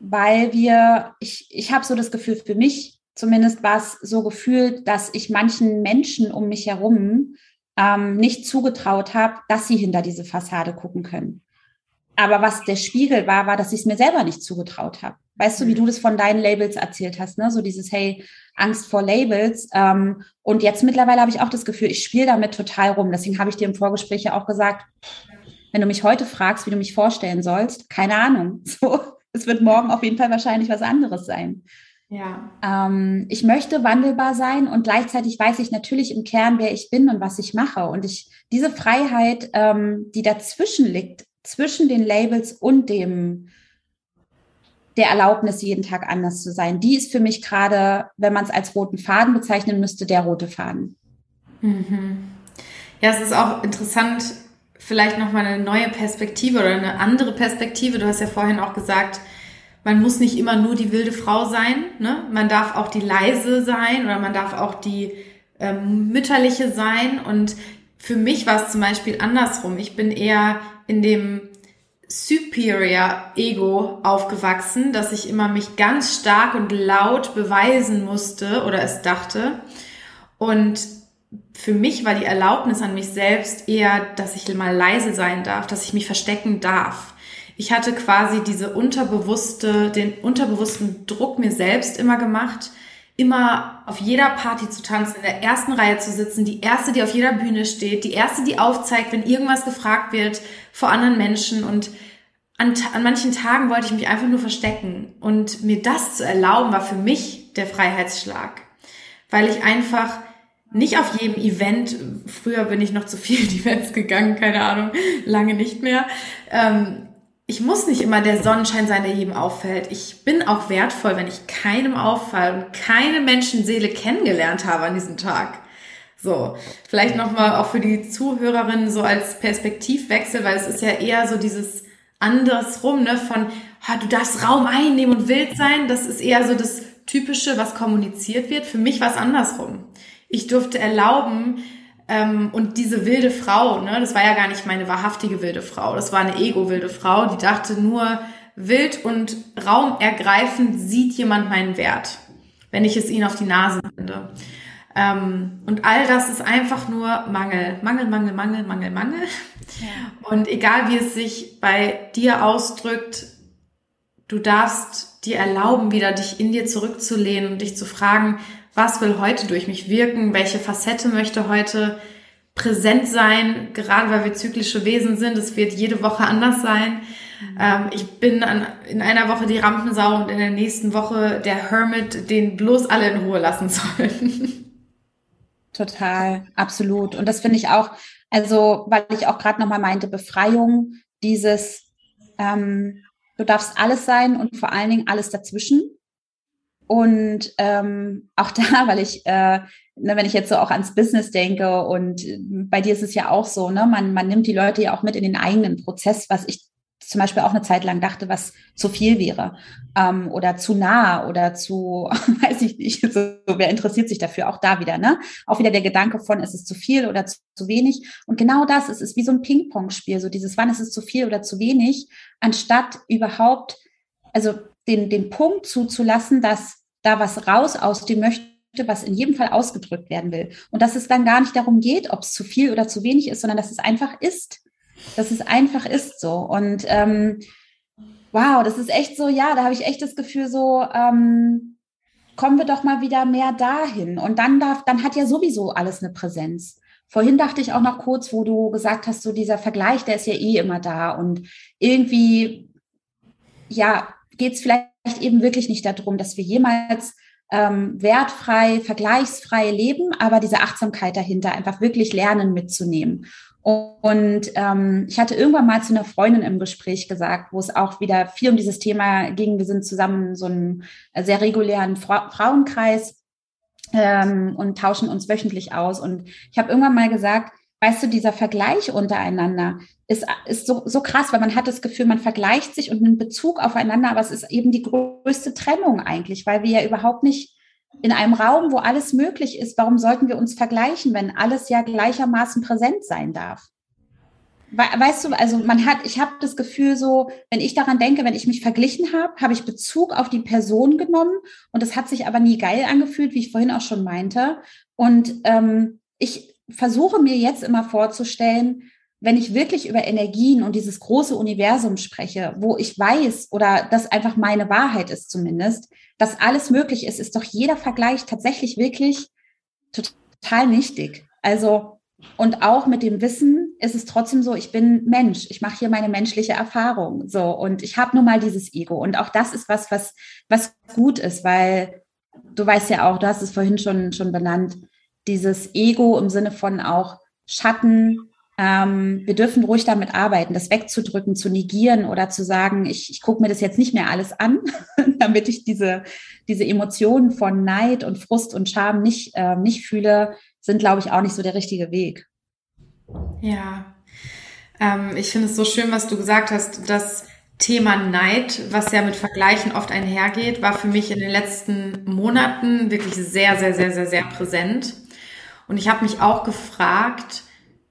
weil wir, ich, ich habe so das Gefühl, für mich zumindest war es so gefühlt, dass ich manchen Menschen um mich herum ähm, nicht zugetraut habe, dass sie hinter diese Fassade gucken können. Aber was der Spiegel war, war, dass ich es mir selber nicht zugetraut habe. Weißt du, wie du das von deinen Labels erzählt hast, ne? So dieses, hey, Angst vor Labels. Ähm, und jetzt mittlerweile habe ich auch das Gefühl, ich spiele damit total rum. Deswegen habe ich dir im Vorgespräch ja auch gesagt, wenn du mich heute fragst, wie du mich vorstellen sollst, keine Ahnung. So, es wird morgen auf jeden Fall wahrscheinlich was anderes sein. Ja. Ähm, ich möchte wandelbar sein und gleichzeitig weiß ich natürlich im Kern, wer ich bin und was ich mache. Und ich diese Freiheit, ähm, die dazwischen liegt, zwischen den Labels und dem der Erlaubnis, jeden Tag anders zu sein. Die ist für mich gerade, wenn man es als roten Faden bezeichnen müsste, der rote Faden. Mhm. Ja, es ist auch interessant, vielleicht nochmal eine neue Perspektive oder eine andere Perspektive. Du hast ja vorhin auch gesagt, man muss nicht immer nur die wilde Frau sein. Ne? Man darf auch die leise sein oder man darf auch die ähm, mütterliche sein. Und für mich war es zum Beispiel andersrum. Ich bin eher in dem Superior Ego aufgewachsen, dass ich immer mich ganz stark und laut beweisen musste oder es dachte. Und für mich war die Erlaubnis an mich selbst eher, dass ich mal leise sein darf, dass ich mich verstecken darf. ich hatte quasi diese unterbewusste, den unterbewussten Druck mir selbst immer gemacht, immer auf jeder Party zu tanzen, in der ersten Reihe zu sitzen, die erste, die auf jeder Bühne steht, die erste, die aufzeigt, wenn irgendwas gefragt wird vor anderen Menschen. Und an, an manchen Tagen wollte ich mich einfach nur verstecken. Und mir das zu erlauben war für mich der Freiheitsschlag, weil ich einfach nicht auf jedem Event, früher bin ich noch zu vielen Events gegangen, keine Ahnung, lange nicht mehr, ähm, ich muss nicht immer der Sonnenschein sein, der jedem auffällt. Ich bin auch wertvoll, wenn ich keinem auffall und keine Menschenseele kennengelernt habe an diesem Tag. So, vielleicht nochmal auch für die Zuhörerinnen so als Perspektivwechsel, weil es ist ja eher so dieses andersrum, ne, von, ha, du darfst Raum einnehmen und wild sein. Das ist eher so das Typische, was kommuniziert wird. Für mich war es andersrum. Ich durfte erlauben, und diese wilde Frau, ne, das war ja gar nicht meine wahrhaftige wilde Frau, das war eine ego-wilde Frau, die dachte nur, wild und raumergreifend sieht jemand meinen Wert, wenn ich es ihnen auf die Nase binde. Ähm, und all das ist einfach nur Mangel, Mangel, Mangel, Mangel, Mangel, Mangel. Ja. Und egal wie es sich bei dir ausdrückt, du darfst dir erlauben, wieder dich in dir zurückzulehnen und dich zu fragen, was will heute durch mich wirken, welche Facette möchte heute präsent sein, gerade weil wir zyklische Wesen sind. Es wird jede Woche anders sein. Ähm, ich bin an, in einer Woche die Rampensau und in der nächsten Woche der Hermit, den bloß alle in Ruhe lassen sollen. Total, absolut. Und das finde ich auch, also weil ich auch gerade nochmal meinte, Befreiung, dieses, ähm, du darfst alles sein und vor allen Dingen alles dazwischen. Und ähm, auch da, weil ich, äh, ne, wenn ich jetzt so auch ans Business denke und äh, bei dir ist es ja auch so, ne, man, man nimmt die Leute ja auch mit in den eigenen Prozess, was ich zum Beispiel auch eine Zeit lang dachte, was zu viel wäre ähm, oder zu nah oder zu, weiß ich nicht, so, wer interessiert sich dafür? Auch da wieder, ne? Auch wieder der Gedanke von, ist es zu viel oder zu, zu wenig? Und genau das, es ist wie so ein Ping-Pong-Spiel, so dieses, wann ist es zu viel oder zu wenig, anstatt überhaupt, also den, den Punkt zuzulassen, dass da was raus aus dem möchte, was in jedem Fall ausgedrückt werden will. Und dass es dann gar nicht darum geht, ob es zu viel oder zu wenig ist, sondern dass es einfach ist. Dass es einfach ist so. Und ähm, wow, das ist echt so, ja, da habe ich echt das Gefühl, so, ähm, kommen wir doch mal wieder mehr dahin. Und dann darf, dann hat ja sowieso alles eine Präsenz. Vorhin dachte ich auch noch kurz, wo du gesagt hast, so dieser Vergleich, der ist ja eh immer da. Und irgendwie, ja, geht es vielleicht eben wirklich nicht darum, dass wir jemals ähm, wertfrei, vergleichsfrei leben, aber diese Achtsamkeit dahinter einfach wirklich lernen mitzunehmen. Und ähm, ich hatte irgendwann mal zu einer Freundin im Gespräch gesagt, wo es auch wieder viel um dieses Thema ging. Wir sind zusammen so einem sehr regulären Fra Frauenkreis ähm, und tauschen uns wöchentlich aus. Und ich habe irgendwann mal gesagt, weißt du, dieser Vergleich untereinander ist, ist so, so krass, weil man hat das Gefühl, man vergleicht sich und nimmt Bezug aufeinander, aber es ist eben die größte Trennung eigentlich, weil wir ja überhaupt nicht in einem Raum, wo alles möglich ist, warum sollten wir uns vergleichen, wenn alles ja gleichermaßen präsent sein darf? Weißt du, also man hat, ich habe das Gefühl so, wenn ich daran denke, wenn ich mich verglichen habe, habe ich Bezug auf die Person genommen und es hat sich aber nie geil angefühlt, wie ich vorhin auch schon meinte. Und ähm, ich versuche mir jetzt immer vorzustellen, wenn ich wirklich über Energien und dieses große Universum spreche, wo ich weiß oder das einfach meine Wahrheit ist zumindest, dass alles möglich ist, ist doch jeder Vergleich tatsächlich wirklich total nichtig. Also und auch mit dem Wissen ist es trotzdem so, ich bin Mensch, ich mache hier meine menschliche Erfahrung, so und ich habe nun mal dieses Ego und auch das ist was, was was gut ist, weil du weißt ja auch, du hast es vorhin schon schon benannt, dieses Ego im Sinne von auch Schatten. Ähm, wir dürfen ruhig damit arbeiten, das wegzudrücken, zu negieren oder zu sagen, ich, ich gucke mir das jetzt nicht mehr alles an, damit ich diese, diese Emotionen von Neid und Frust und Scham nicht, äh, nicht fühle, sind, glaube ich, auch nicht so der richtige Weg. Ja, ähm, ich finde es so schön, was du gesagt hast, dass Thema Neid, was ja mit Vergleichen oft einhergeht, war für mich in den letzten Monaten wirklich sehr, sehr, sehr, sehr, sehr präsent. Und ich habe mich auch gefragt,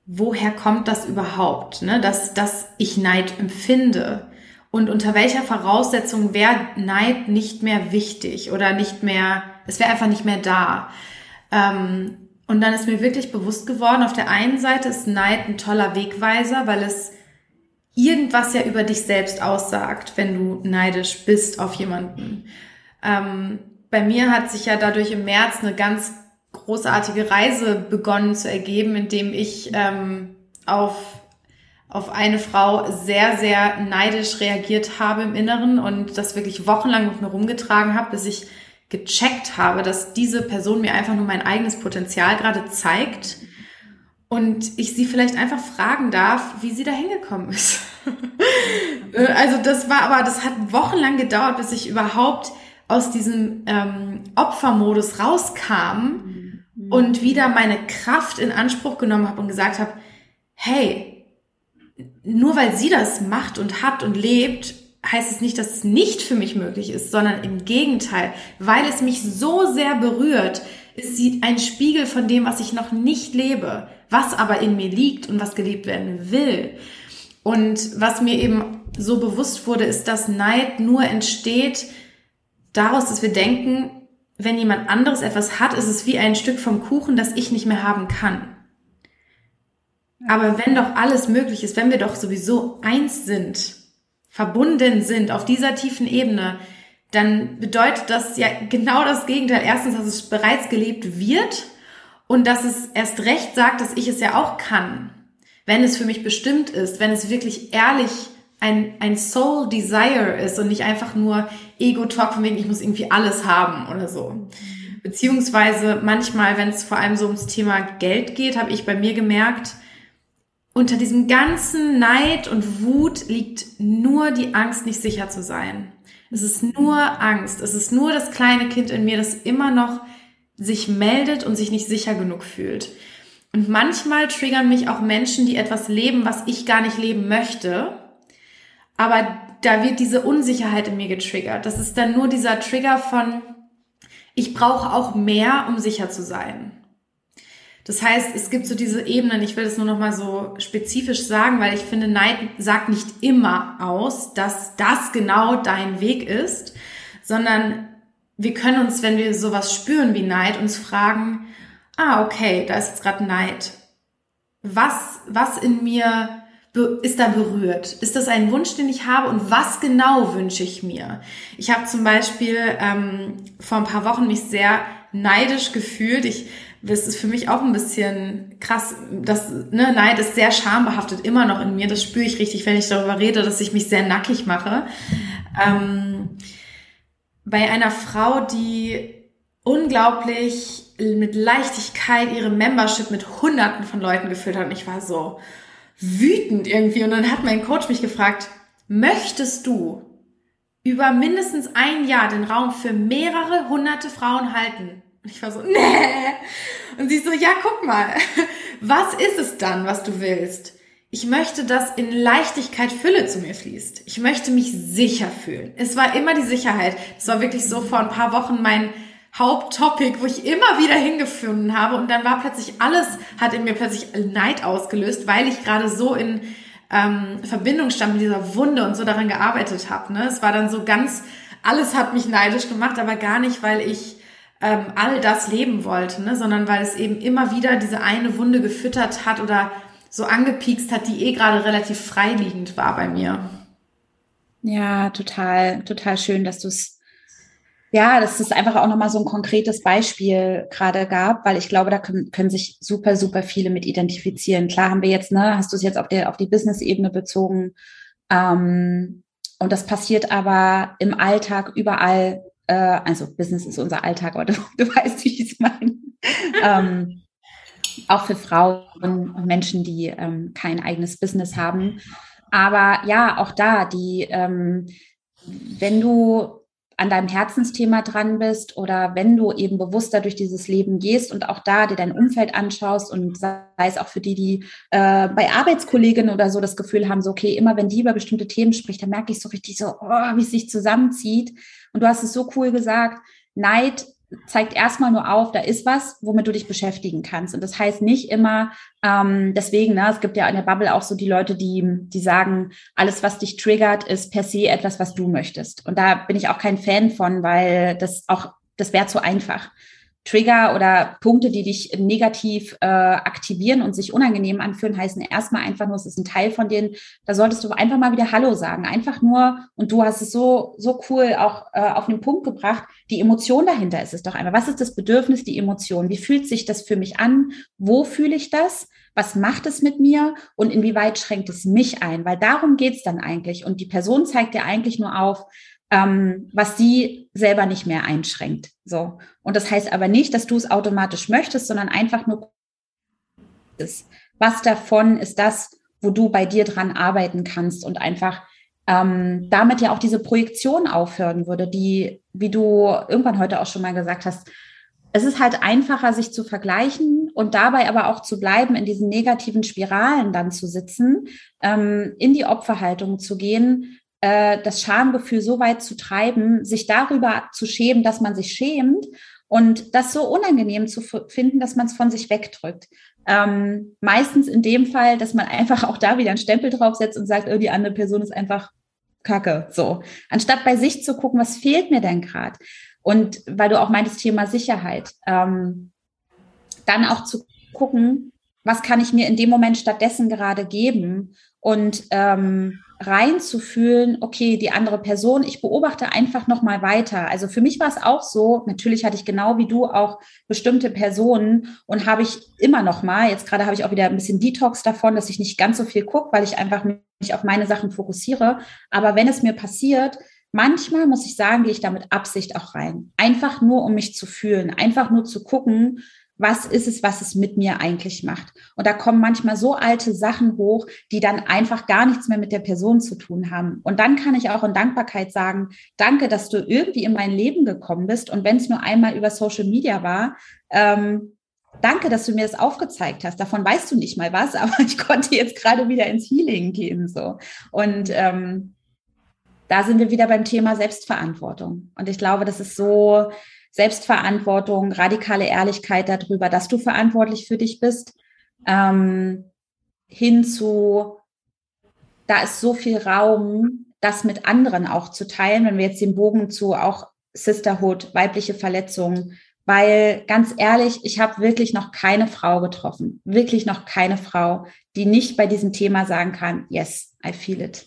woher kommt das überhaupt, ne? dass, dass ich Neid empfinde? Und unter welcher Voraussetzung wäre Neid nicht mehr wichtig oder nicht mehr, es wäre einfach nicht mehr da. Ähm, und dann ist mir wirklich bewusst geworden, auf der einen Seite ist Neid ein toller Wegweiser, weil es irgendwas ja über dich selbst aussagt, wenn du neidisch bist auf jemanden. Ähm, bei mir hat sich ja dadurch im März eine ganz großartige Reise begonnen zu ergeben, indem ich ähm, auf, auf eine Frau sehr, sehr neidisch reagiert habe im Inneren und das wirklich wochenlang mit mir rumgetragen habe, bis ich gecheckt habe, dass diese Person mir einfach nur mein eigenes Potenzial gerade zeigt und ich sie vielleicht einfach fragen darf, wie sie da hingekommen ist. also das war aber, das hat wochenlang gedauert, bis ich überhaupt aus diesem ähm, Opfermodus rauskam mhm. und wieder meine Kraft in Anspruch genommen habe und gesagt habe, hey, nur weil sie das macht und hat und lebt, heißt es nicht, dass es nicht für mich möglich ist, sondern im Gegenteil, weil es mich so sehr berührt, ist sie ein Spiegel von dem, was ich noch nicht lebe, was aber in mir liegt und was gelebt werden will. Und was mir eben so bewusst wurde, ist, dass Neid nur entsteht daraus, dass wir denken, wenn jemand anderes etwas hat, ist es wie ein Stück vom Kuchen, das ich nicht mehr haben kann. Aber wenn doch alles möglich ist, wenn wir doch sowieso eins sind, verbunden sind auf dieser tiefen Ebene, dann bedeutet das ja genau das Gegenteil. Erstens, dass es bereits gelebt wird und dass es erst recht sagt, dass ich es ja auch kann, wenn es für mich bestimmt ist, wenn es wirklich ehrlich ein, ein Soul Desire ist und nicht einfach nur Ego-Talk von wegen, ich muss irgendwie alles haben oder so. Beziehungsweise manchmal, wenn es vor allem so ums Thema Geld geht, habe ich bei mir gemerkt, unter diesem ganzen Neid und Wut liegt nur die Angst, nicht sicher zu sein. Es ist nur Angst. Es ist nur das kleine Kind in mir, das immer noch sich meldet und sich nicht sicher genug fühlt. Und manchmal triggern mich auch Menschen, die etwas leben, was ich gar nicht leben möchte. Aber da wird diese Unsicherheit in mir getriggert. Das ist dann nur dieser Trigger von, ich brauche auch mehr, um sicher zu sein. Das heißt, es gibt so diese Ebenen, ich will das nur noch mal so spezifisch sagen, weil ich finde, Neid sagt nicht immer aus, dass das genau dein Weg ist, sondern wir können uns, wenn wir sowas spüren wie Neid, uns fragen, ah, okay, da ist jetzt gerade Neid. Was, was in mir ist da berührt? Ist das ein Wunsch, den ich habe? Und was genau wünsche ich mir? Ich habe zum Beispiel ähm, vor ein paar Wochen mich sehr neidisch gefühlt. Ich das ist für mich auch ein bisschen krass. Das, ne, Neid ist sehr schambehaftet immer noch in mir. Das spüre ich richtig, wenn ich darüber rede, dass ich mich sehr nackig mache. Ähm, bei einer Frau, die unglaublich mit Leichtigkeit ihre Membership mit Hunderten von Leuten gefüllt hat. Und ich war so wütend irgendwie. Und dann hat mein Coach mich gefragt, möchtest du über mindestens ein Jahr den Raum für mehrere hunderte Frauen halten? Und ich war so, nee. Und sie so, ja, guck mal, was ist es dann, was du willst? Ich möchte, dass in Leichtigkeit Fülle zu mir fließt. Ich möchte mich sicher fühlen. Es war immer die Sicherheit. Es war wirklich so vor ein paar Wochen mein Haupttopic, wo ich immer wieder hingefunden habe. Und dann war plötzlich alles, hat in mir plötzlich Neid ausgelöst, weil ich gerade so in ähm, Verbindung stand mit dieser Wunde und so daran gearbeitet habe. Ne? Es war dann so ganz, alles hat mich neidisch gemacht, aber gar nicht, weil ich ähm, all das leben wollte, ne? sondern weil es eben immer wieder diese eine Wunde gefüttert hat oder so angepiekst hat, die eh gerade relativ freiliegend war bei mir. Ja, total, total schön, dass du es ja, dass es einfach auch nochmal so ein konkretes Beispiel gerade gab, weil ich glaube, da können, können sich super, super viele mit identifizieren. Klar haben wir jetzt, ne, hast du es jetzt auf der, auf die Business-Ebene bezogen. Ähm, und das passiert aber im Alltag überall äh, also Business ist unser Alltag, aber du, du weißt, wie ich es meine. ähm, auch für Frauen und Menschen, die ähm, kein eigenes Business haben. Aber ja, auch da, die, ähm, wenn du an deinem Herzensthema dran bist oder wenn du eben bewusster durch dieses Leben gehst und auch da dir dein Umfeld anschaust und sei es auch für die, die äh, bei Arbeitskolleginnen oder so das Gefühl haben, so okay, immer wenn die über bestimmte Themen spricht, dann merke ich so richtig so, oh, wie es sich zusammenzieht. Und du hast es so cool gesagt, Neid zeigt erstmal nur auf, da ist was, womit du dich beschäftigen kannst. Und das heißt nicht immer, ähm, deswegen, ne, es gibt ja in der Bubble auch so die Leute, die, die sagen, alles, was dich triggert, ist per se etwas, was du möchtest. Und da bin ich auch kein Fan von, weil das auch, das wäre zu einfach. Trigger oder Punkte, die dich negativ äh, aktivieren und sich unangenehm anfühlen, heißen erstmal einfach nur, es ist ein Teil von denen, da solltest du einfach mal wieder Hallo sagen. Einfach nur, und du hast es so, so cool auch äh, auf den Punkt gebracht, die Emotion dahinter ist es doch einmal. Was ist das Bedürfnis, die Emotion? Wie fühlt sich das für mich an? Wo fühle ich das? Was macht es mit mir und inwieweit schränkt es mich ein? Weil darum geht's dann eigentlich. Und die Person zeigt dir eigentlich nur auf, ähm, was sie selber nicht mehr einschränkt. So. Und das heißt aber nicht, dass du es automatisch möchtest, sondern einfach nur, was davon ist das, wo du bei dir dran arbeiten kannst und einfach ähm, damit ja auch diese Projektion aufhören würde, die, wie du irgendwann heute auch schon mal gesagt hast, es ist halt einfacher, sich zu vergleichen und dabei aber auch zu bleiben, in diesen negativen Spiralen dann zu sitzen, ähm, in die Opferhaltung zu gehen, äh, das Schamgefühl so weit zu treiben, sich darüber zu schämen, dass man sich schämt und das so unangenehm zu finden, dass man es von sich wegdrückt. Ähm, meistens in dem Fall, dass man einfach auch da wieder einen Stempel draufsetzt und sagt, oh, die andere Person ist einfach Kacke. So. Anstatt bei sich zu gucken, was fehlt mir denn gerade? Und weil du auch meintest, Thema Sicherheit, ähm, dann auch zu gucken, was kann ich mir in dem Moment stattdessen gerade geben und ähm, reinzufühlen, okay, die andere Person, ich beobachte einfach noch mal weiter. Also für mich war es auch so, natürlich hatte ich genau wie du auch bestimmte Personen und habe ich immer noch mal, jetzt gerade habe ich auch wieder ein bisschen Detox davon, dass ich nicht ganz so viel gucke, weil ich einfach mich auf meine Sachen fokussiere. Aber wenn es mir passiert, manchmal muss ich sagen, gehe ich da mit Absicht auch rein. Einfach nur, um mich zu fühlen, einfach nur zu gucken, was ist es, was es mit mir eigentlich macht. Und da kommen manchmal so alte Sachen hoch, die dann einfach gar nichts mehr mit der Person zu tun haben. Und dann kann ich auch in Dankbarkeit sagen, danke, dass du irgendwie in mein Leben gekommen bist. Und wenn es nur einmal über Social Media war, ähm, danke, dass du mir das aufgezeigt hast. Davon weißt du nicht mal was, aber ich konnte jetzt gerade wieder ins Healing gehen. So. Und ähm, da sind wir wieder beim Thema Selbstverantwortung. Und ich glaube, das ist so, Selbstverantwortung, radikale Ehrlichkeit darüber, dass du verantwortlich für dich bist, ähm, hin zu, da ist so viel Raum, das mit anderen auch zu teilen, wenn wir jetzt den Bogen zu auch Sisterhood, weibliche Verletzungen, weil ganz ehrlich, ich habe wirklich noch keine Frau getroffen, wirklich noch keine Frau, die nicht bei diesem Thema sagen kann, yes, I feel it.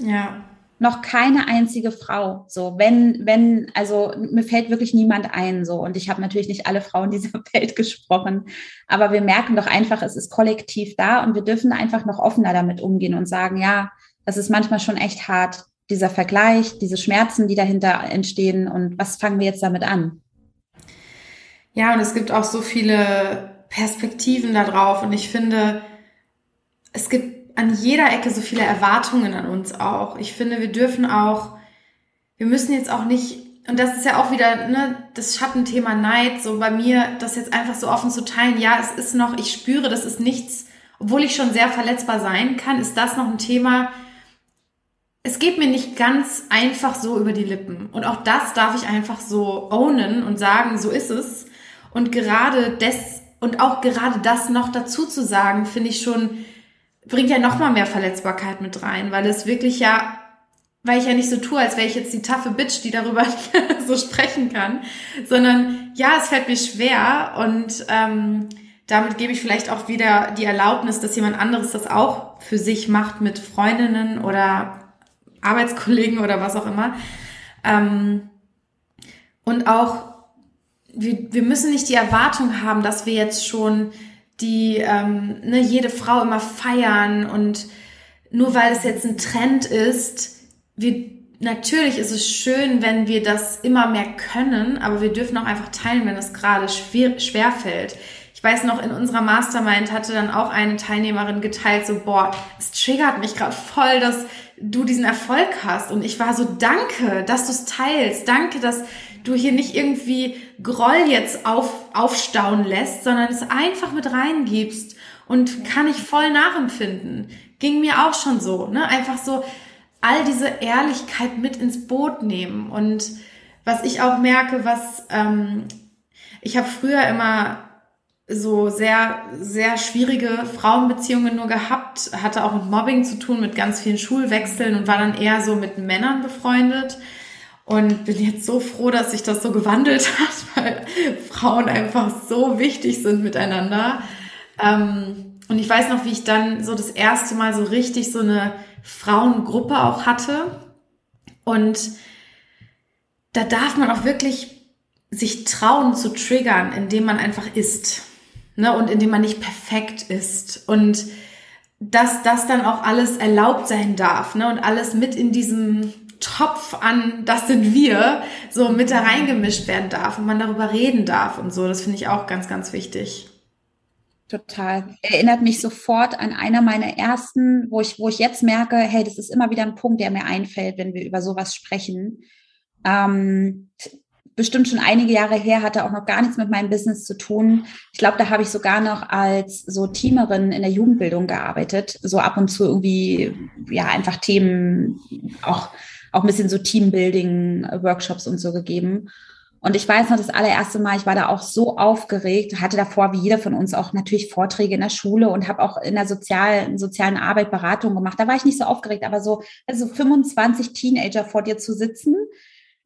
Ja, noch keine einzige Frau. So, wenn, wenn, also mir fällt wirklich niemand ein. So, und ich habe natürlich nicht alle Frauen dieser Welt gesprochen, aber wir merken doch einfach, es ist kollektiv da und wir dürfen einfach noch offener damit umgehen und sagen, ja, das ist manchmal schon echt hart, dieser Vergleich, diese Schmerzen, die dahinter entstehen und was fangen wir jetzt damit an? Ja, und es gibt auch so viele Perspektiven da drauf und ich finde, es gibt an jeder Ecke so viele Erwartungen an uns auch. Ich finde, wir dürfen auch, wir müssen jetzt auch nicht, und das ist ja auch wieder ne, das Schattenthema Neid, so bei mir, das jetzt einfach so offen zu teilen. Ja, es ist noch, ich spüre, das ist nichts, obwohl ich schon sehr verletzbar sein kann, ist das noch ein Thema. Es geht mir nicht ganz einfach so über die Lippen. Und auch das darf ich einfach so ownen und sagen, so ist es. Und gerade des, und auch gerade das noch dazu zu sagen, finde ich schon, bringt ja noch mal mehr Verletzbarkeit mit rein, weil es wirklich ja, weil ich ja nicht so tue, als wäre ich jetzt die taffe Bitch, die darüber so sprechen kann, sondern ja, es fällt mir schwer und ähm, damit gebe ich vielleicht auch wieder die Erlaubnis, dass jemand anderes das auch für sich macht mit Freundinnen oder Arbeitskollegen oder was auch immer. Ähm, und auch, wir, wir müssen nicht die Erwartung haben, dass wir jetzt schon die ähm, ne, jede Frau immer feiern und nur weil es jetzt ein Trend ist, wir, natürlich ist es schön, wenn wir das immer mehr können, aber wir dürfen auch einfach teilen, wenn es gerade schwer, schwer fällt. Ich weiß noch, in unserer Mastermind hatte dann auch eine Teilnehmerin geteilt, so, boah, es triggert mich gerade voll, dass du diesen Erfolg hast. Und ich war so, danke, dass du es teilst. Danke, dass du hier nicht irgendwie Groll jetzt auf, aufstauen lässt, sondern es einfach mit reingibst und kann ich voll nachempfinden. Ging mir auch schon so, ne? Einfach so all diese Ehrlichkeit mit ins Boot nehmen. Und was ich auch merke, was ähm, ich habe früher immer so sehr, sehr schwierige Frauenbeziehungen nur gehabt, hatte auch mit Mobbing zu tun, mit ganz vielen Schulwechseln und war dann eher so mit Männern befreundet. Und bin jetzt so froh, dass sich das so gewandelt hat, weil Frauen einfach so wichtig sind miteinander. Ähm, und ich weiß noch, wie ich dann so das erste Mal so richtig so eine Frauengruppe auch hatte. Und da darf man auch wirklich sich trauen zu triggern, indem man einfach ist. Ne? Und indem man nicht perfekt ist. Und dass das dann auch alles erlaubt sein darf. Ne? Und alles mit in diesem Topf an, das sind wir, so mit da reingemischt werden darf und man darüber reden darf und so. Das finde ich auch ganz, ganz wichtig. Total. Erinnert mich sofort an einer meiner ersten, wo ich, wo ich jetzt merke, hey, das ist immer wieder ein Punkt, der mir einfällt, wenn wir über sowas sprechen. Ähm, bestimmt schon einige Jahre her, hatte auch noch gar nichts mit meinem Business zu tun. Ich glaube, da habe ich sogar noch als so Teamerin in der Jugendbildung gearbeitet, so ab und zu irgendwie, ja, einfach Themen, auch, auch ein bisschen so Teambuilding, Workshops und so gegeben. Und ich weiß noch, das allererste Mal, ich war da auch so aufgeregt, hatte davor wie jeder von uns auch natürlich Vorträge in der Schule und habe auch in der sozialen, sozialen Arbeit Beratung gemacht. Da war ich nicht so aufgeregt, aber so, also 25 Teenager vor dir zu sitzen.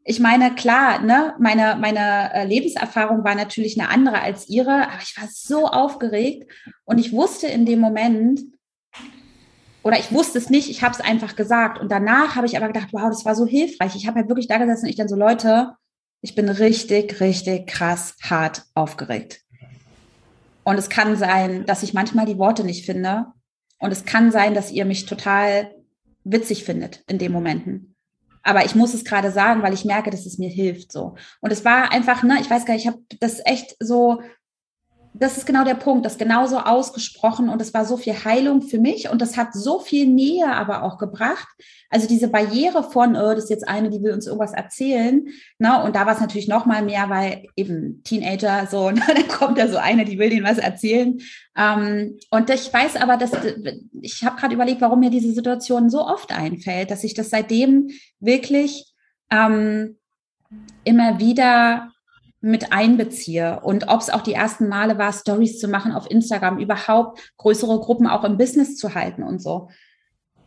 Ich meine, klar, ne, meine, meine äh, Lebenserfahrung war natürlich eine andere als ihre, aber ich war so aufgeregt und ich wusste in dem Moment, oder ich wusste es nicht, ich habe es einfach gesagt. Und danach habe ich aber gedacht, wow, das war so hilfreich. Ich habe halt wirklich da gesessen und ich dann so, Leute, ich bin richtig, richtig krass hart aufgeregt. Und es kann sein, dass ich manchmal die Worte nicht finde. Und es kann sein, dass ihr mich total witzig findet in den Momenten. Aber ich muss es gerade sagen, weil ich merke, dass es mir hilft so. Und es war einfach, ne, ich weiß gar nicht, ich habe das echt so das ist genau der Punkt, das genauso ausgesprochen und es war so viel Heilung für mich und das hat so viel Nähe aber auch gebracht. Also diese Barriere von, oh, das ist jetzt eine, die will uns irgendwas erzählen, ne? Und da war es natürlich noch mal mehr, weil eben Teenager so, ne? dann kommt da so eine, die will denen was erzählen. Ähm, und ich weiß aber, dass ich habe gerade überlegt, warum mir diese Situation so oft einfällt, dass ich das seitdem wirklich ähm, immer wieder mit einbeziehe und ob es auch die ersten Male war, Stories zu machen auf Instagram, überhaupt größere Gruppen auch im Business zu halten und so.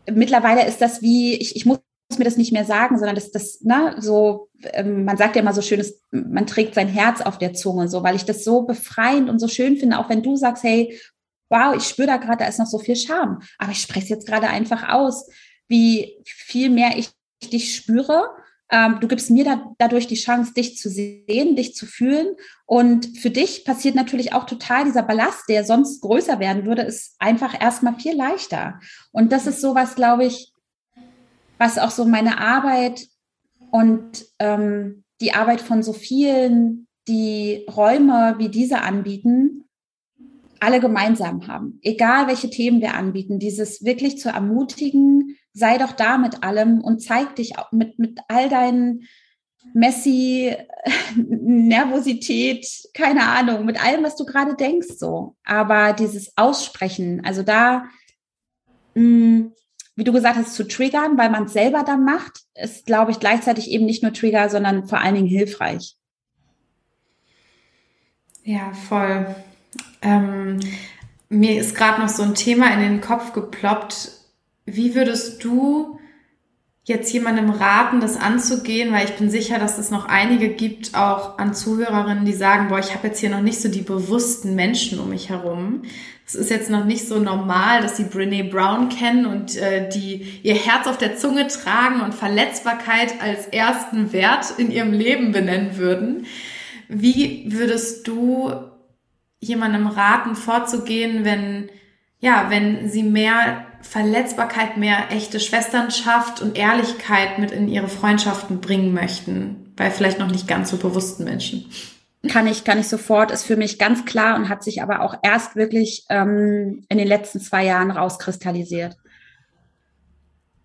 Mittlerweile ist das wie, ich, ich muss mir das nicht mehr sagen, sondern das, das, ne, so, ähm, man sagt ja immer so schön, man trägt sein Herz auf der Zunge, so, weil ich das so befreiend und so schön finde, auch wenn du sagst, hey, wow, ich spüre da gerade, da ist noch so viel Charme, aber ich spreche jetzt gerade einfach aus, wie viel mehr ich dich spüre ähm, du gibst mir da, dadurch die Chance, dich zu sehen, dich zu fühlen. Und für dich passiert natürlich auch total dieser Ballast, der sonst größer werden würde, ist einfach erstmal viel leichter. Und das ist sowas, glaube ich, was auch so meine Arbeit und ähm, die Arbeit von so vielen, die Räume wie diese anbieten, alle gemeinsam haben. Egal welche Themen wir anbieten, dieses wirklich zu ermutigen, sei doch da mit allem und zeig dich mit, mit all deinen Messi, Nervosität, keine Ahnung, mit allem, was du gerade denkst, so. Aber dieses Aussprechen, also da, mh, mm, wie du gesagt hast, zu triggern, weil man es selber dann macht, ist, glaube ich, gleichzeitig eben nicht nur Trigger, sondern vor allen Dingen hilfreich. Ja, voll. Ähm, mir ist gerade noch so ein Thema in den Kopf geploppt, wie würdest du jetzt jemandem raten, das anzugehen? Weil ich bin sicher, dass es noch einige gibt, auch an Zuhörerinnen, die sagen, boah, ich habe jetzt hier noch nicht so die bewussten Menschen um mich herum. Es ist jetzt noch nicht so normal, dass sie Brene Brown kennen und äh, die ihr Herz auf der Zunge tragen und Verletzbarkeit als ersten Wert in ihrem Leben benennen würden. Wie würdest du jemandem raten, vorzugehen, wenn, ja, wenn sie mehr Verletzbarkeit mehr echte Schwesternschaft und Ehrlichkeit mit in ihre Freundschaften bringen möchten, bei vielleicht noch nicht ganz so bewussten Menschen. Kann ich, kann ich sofort, ist für mich ganz klar und hat sich aber auch erst wirklich ähm, in den letzten zwei Jahren rauskristallisiert.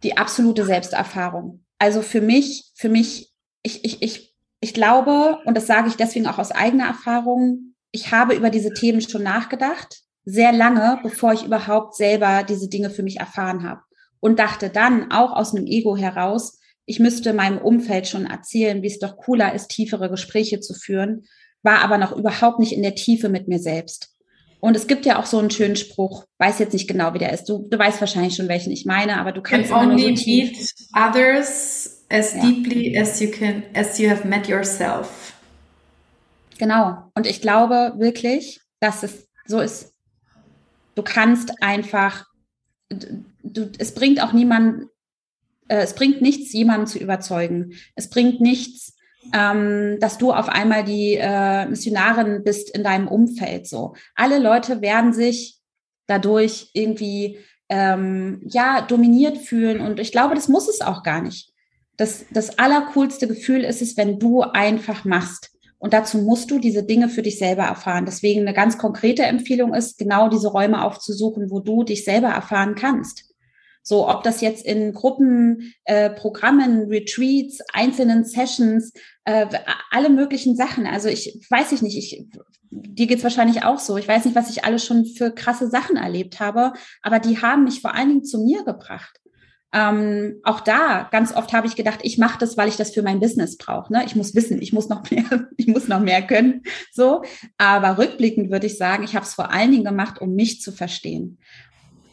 Die absolute Selbsterfahrung. Also für mich, für mich, ich, ich, ich, ich glaube, und das sage ich deswegen auch aus eigener Erfahrung, ich habe über diese Themen schon nachgedacht sehr lange, bevor ich überhaupt selber diese Dinge für mich erfahren habe. Und dachte dann auch aus einem Ego heraus, ich müsste meinem Umfeld schon erzählen, wie es doch cooler ist, tiefere Gespräche zu führen, war aber noch überhaupt nicht in der Tiefe mit mir selbst. Und es gibt ja auch so einen schönen Spruch, weiß jetzt nicht genau, wie der ist. Du, du weißt wahrscheinlich schon, welchen ich meine, aber du kannst If only so meet others as ja. deeply as you can, as you have met yourself. Genau. Und ich glaube wirklich, dass es so ist. Du kannst einfach, du, es bringt auch niemanden, äh, es bringt nichts, jemanden zu überzeugen. Es bringt nichts, ähm, dass du auf einmal die äh, Missionarin bist in deinem Umfeld. So, alle Leute werden sich dadurch irgendwie ähm, ja dominiert fühlen und ich glaube, das muss es auch gar nicht. Das, das allercoolste Gefühl ist es, wenn du einfach machst. Und dazu musst du diese Dinge für dich selber erfahren. Deswegen eine ganz konkrete Empfehlung ist, genau diese Räume aufzusuchen, wo du dich selber erfahren kannst. So, ob das jetzt in Gruppen, äh, Programmen, Retreats, einzelnen Sessions, äh, alle möglichen Sachen. Also ich weiß ich nicht, ich, dir geht's wahrscheinlich auch so. Ich weiß nicht, was ich alles schon für krasse Sachen erlebt habe, aber die haben mich vor allen Dingen zu mir gebracht. Ähm, auch da, ganz oft habe ich gedacht, ich mache das, weil ich das für mein Business brauche. Ne? Ich muss wissen, ich muss noch mehr, ich muss noch mehr können. So, aber rückblickend würde ich sagen, ich habe es vor allen Dingen gemacht, um mich zu verstehen.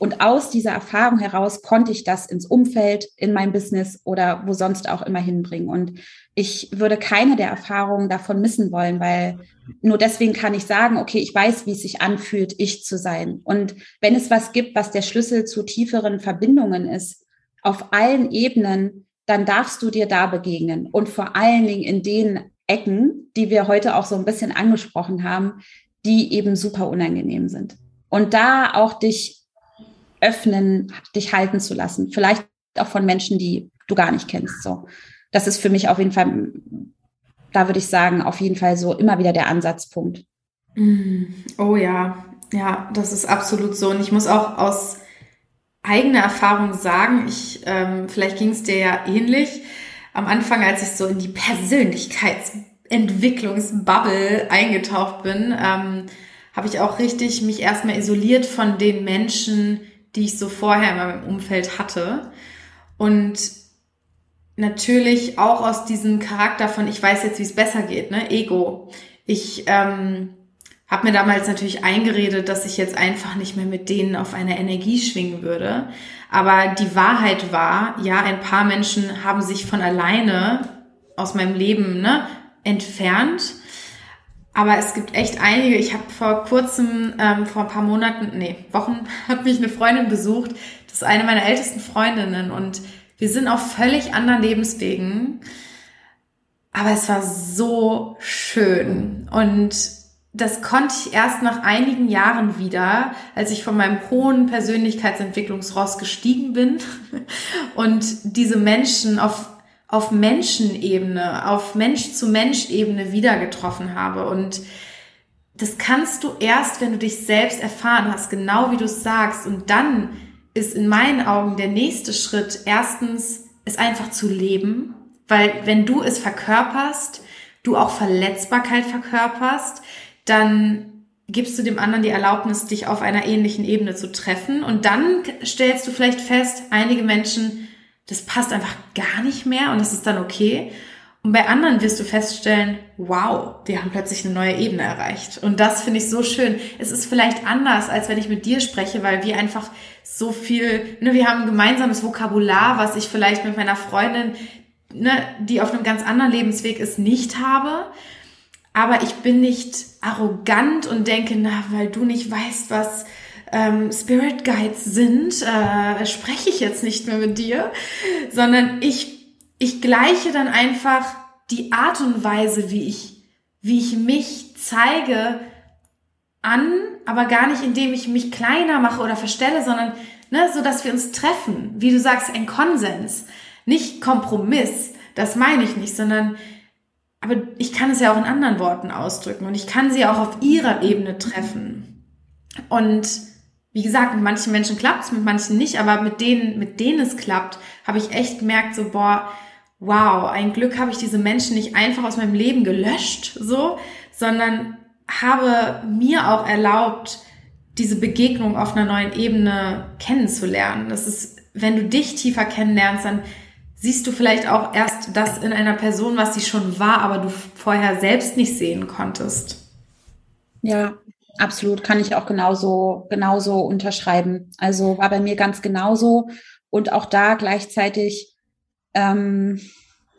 Und aus dieser Erfahrung heraus konnte ich das ins Umfeld, in mein Business oder wo sonst auch immer hinbringen. Und ich würde keine der Erfahrungen davon missen wollen, weil nur deswegen kann ich sagen, okay, ich weiß, wie es sich anfühlt, ich zu sein. Und wenn es was gibt, was der Schlüssel zu tieferen Verbindungen ist, auf allen Ebenen, dann darfst du dir da begegnen. Und vor allen Dingen in den Ecken, die wir heute auch so ein bisschen angesprochen haben, die eben super unangenehm sind. Und da auch dich öffnen, dich halten zu lassen. Vielleicht auch von Menschen, die du gar nicht kennst. So, das ist für mich auf jeden Fall, da würde ich sagen, auf jeden Fall so immer wieder der Ansatzpunkt. Mm, oh ja, ja, das ist absolut so. Und ich muss auch aus eigener Erfahrung sagen, ich, ähm, vielleicht ging es dir ja ähnlich. Am Anfang, als ich so in die Persönlichkeitsentwicklungsbubble eingetaucht bin, ähm, habe ich auch richtig mich erstmal isoliert von den Menschen, die ich so vorher in meinem Umfeld hatte. Und natürlich auch aus diesem Charakter von, ich weiß jetzt, wie es besser geht, ne? Ego. Ich ähm, habe mir damals natürlich eingeredet, dass ich jetzt einfach nicht mehr mit denen auf einer Energie schwingen würde. Aber die Wahrheit war, ja, ein paar Menschen haben sich von alleine aus meinem Leben ne, entfernt aber es gibt echt einige. Ich habe vor kurzem, ähm, vor ein paar Monaten, nee, Wochen, hat mich eine Freundin besucht. Das ist eine meiner ältesten Freundinnen und wir sind auf völlig anderen Lebenswegen. Aber es war so schön und das konnte ich erst nach einigen Jahren wieder, als ich von meinem hohen Persönlichkeitsentwicklungsross gestiegen bin und diese Menschen auf auf Menschenebene, auf Mensch-zu-Mensch-Ebene wieder getroffen habe. Und das kannst du erst, wenn du dich selbst erfahren hast, genau wie du es sagst. Und dann ist in meinen Augen der nächste Schritt erstens, es einfach zu leben. Weil wenn du es verkörperst, du auch Verletzbarkeit verkörperst, dann gibst du dem anderen die Erlaubnis, dich auf einer ähnlichen Ebene zu treffen. Und dann stellst du vielleicht fest, einige Menschen das passt einfach gar nicht mehr und das ist dann okay. Und bei anderen wirst du feststellen, wow, die haben plötzlich eine neue Ebene erreicht. Und das finde ich so schön. Es ist vielleicht anders, als wenn ich mit dir spreche, weil wir einfach so viel, ne, wir haben ein gemeinsames Vokabular, was ich vielleicht mit meiner Freundin, ne, die auf einem ganz anderen Lebensweg ist, nicht habe. Aber ich bin nicht arrogant und denke, na, weil du nicht weißt, was ähm, Spirit Guides sind, äh, spreche ich jetzt nicht mehr mit dir, sondern ich, ich gleiche dann einfach die Art und Weise, wie ich, wie ich mich zeige, an, aber gar nicht, indem ich mich kleiner mache oder verstelle, sondern ne, so, dass wir uns treffen. Wie du sagst, ein Konsens, nicht Kompromiss. Das meine ich nicht, sondern aber ich kann es ja auch in anderen Worten ausdrücken und ich kann sie auch auf ihrer Ebene treffen. Und wie gesagt, mit manchen Menschen klappt es, mit manchen nicht, aber mit denen, mit denen es klappt, habe ich echt gemerkt, so, boah, wow, ein Glück habe ich diese Menschen nicht einfach aus meinem Leben gelöscht, so, sondern habe mir auch erlaubt, diese Begegnung auf einer neuen Ebene kennenzulernen. Das ist, wenn du dich tiefer kennenlernst, dann siehst du vielleicht auch erst das in einer Person, was sie schon war, aber du vorher selbst nicht sehen konntest. Ja, Absolut, kann ich auch genauso, genauso unterschreiben. Also war bei mir ganz genauso. Und auch da gleichzeitig, ähm,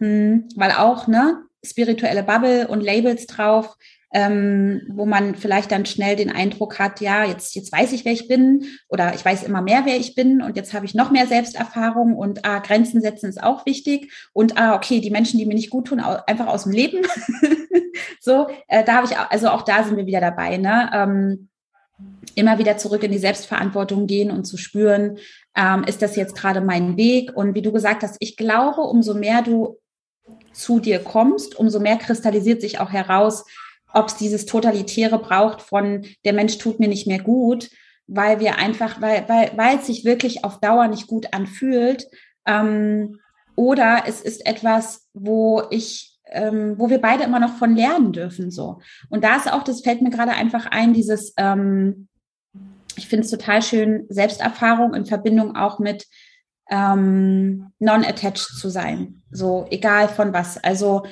Hm, weil auch, ne, spirituelle Bubble und Labels drauf, ähm, wo man vielleicht dann schnell den Eindruck hat, ja, jetzt, jetzt weiß ich, wer ich bin oder ich weiß immer mehr, wer ich bin und jetzt habe ich noch mehr Selbsterfahrung und ah, Grenzen setzen ist auch wichtig und ah, okay, die Menschen, die mir nicht gut tun, einfach aus dem Leben. so, äh, da habe ich, also auch da sind wir wieder dabei, ne? Ähm, immer wieder zurück in die Selbstverantwortung gehen und zu spüren, ähm, ist das jetzt gerade mein Weg? Und wie du gesagt hast, ich glaube, umso mehr du zu dir kommst, umso mehr kristallisiert sich auch heraus, ob es dieses Totalitäre braucht von der Mensch tut mir nicht mehr gut, weil wir einfach, weil, weil, weil es sich wirklich auf Dauer nicht gut anfühlt. Ähm, oder es ist etwas, wo ich, ähm, wo wir beide immer noch von lernen dürfen. so. Und da ist auch, das fällt mir gerade einfach ein, dieses, ähm, ich finde es total schön, Selbsterfahrung in Verbindung auch mit ähm, non-attached zu sein. So, egal von was. Also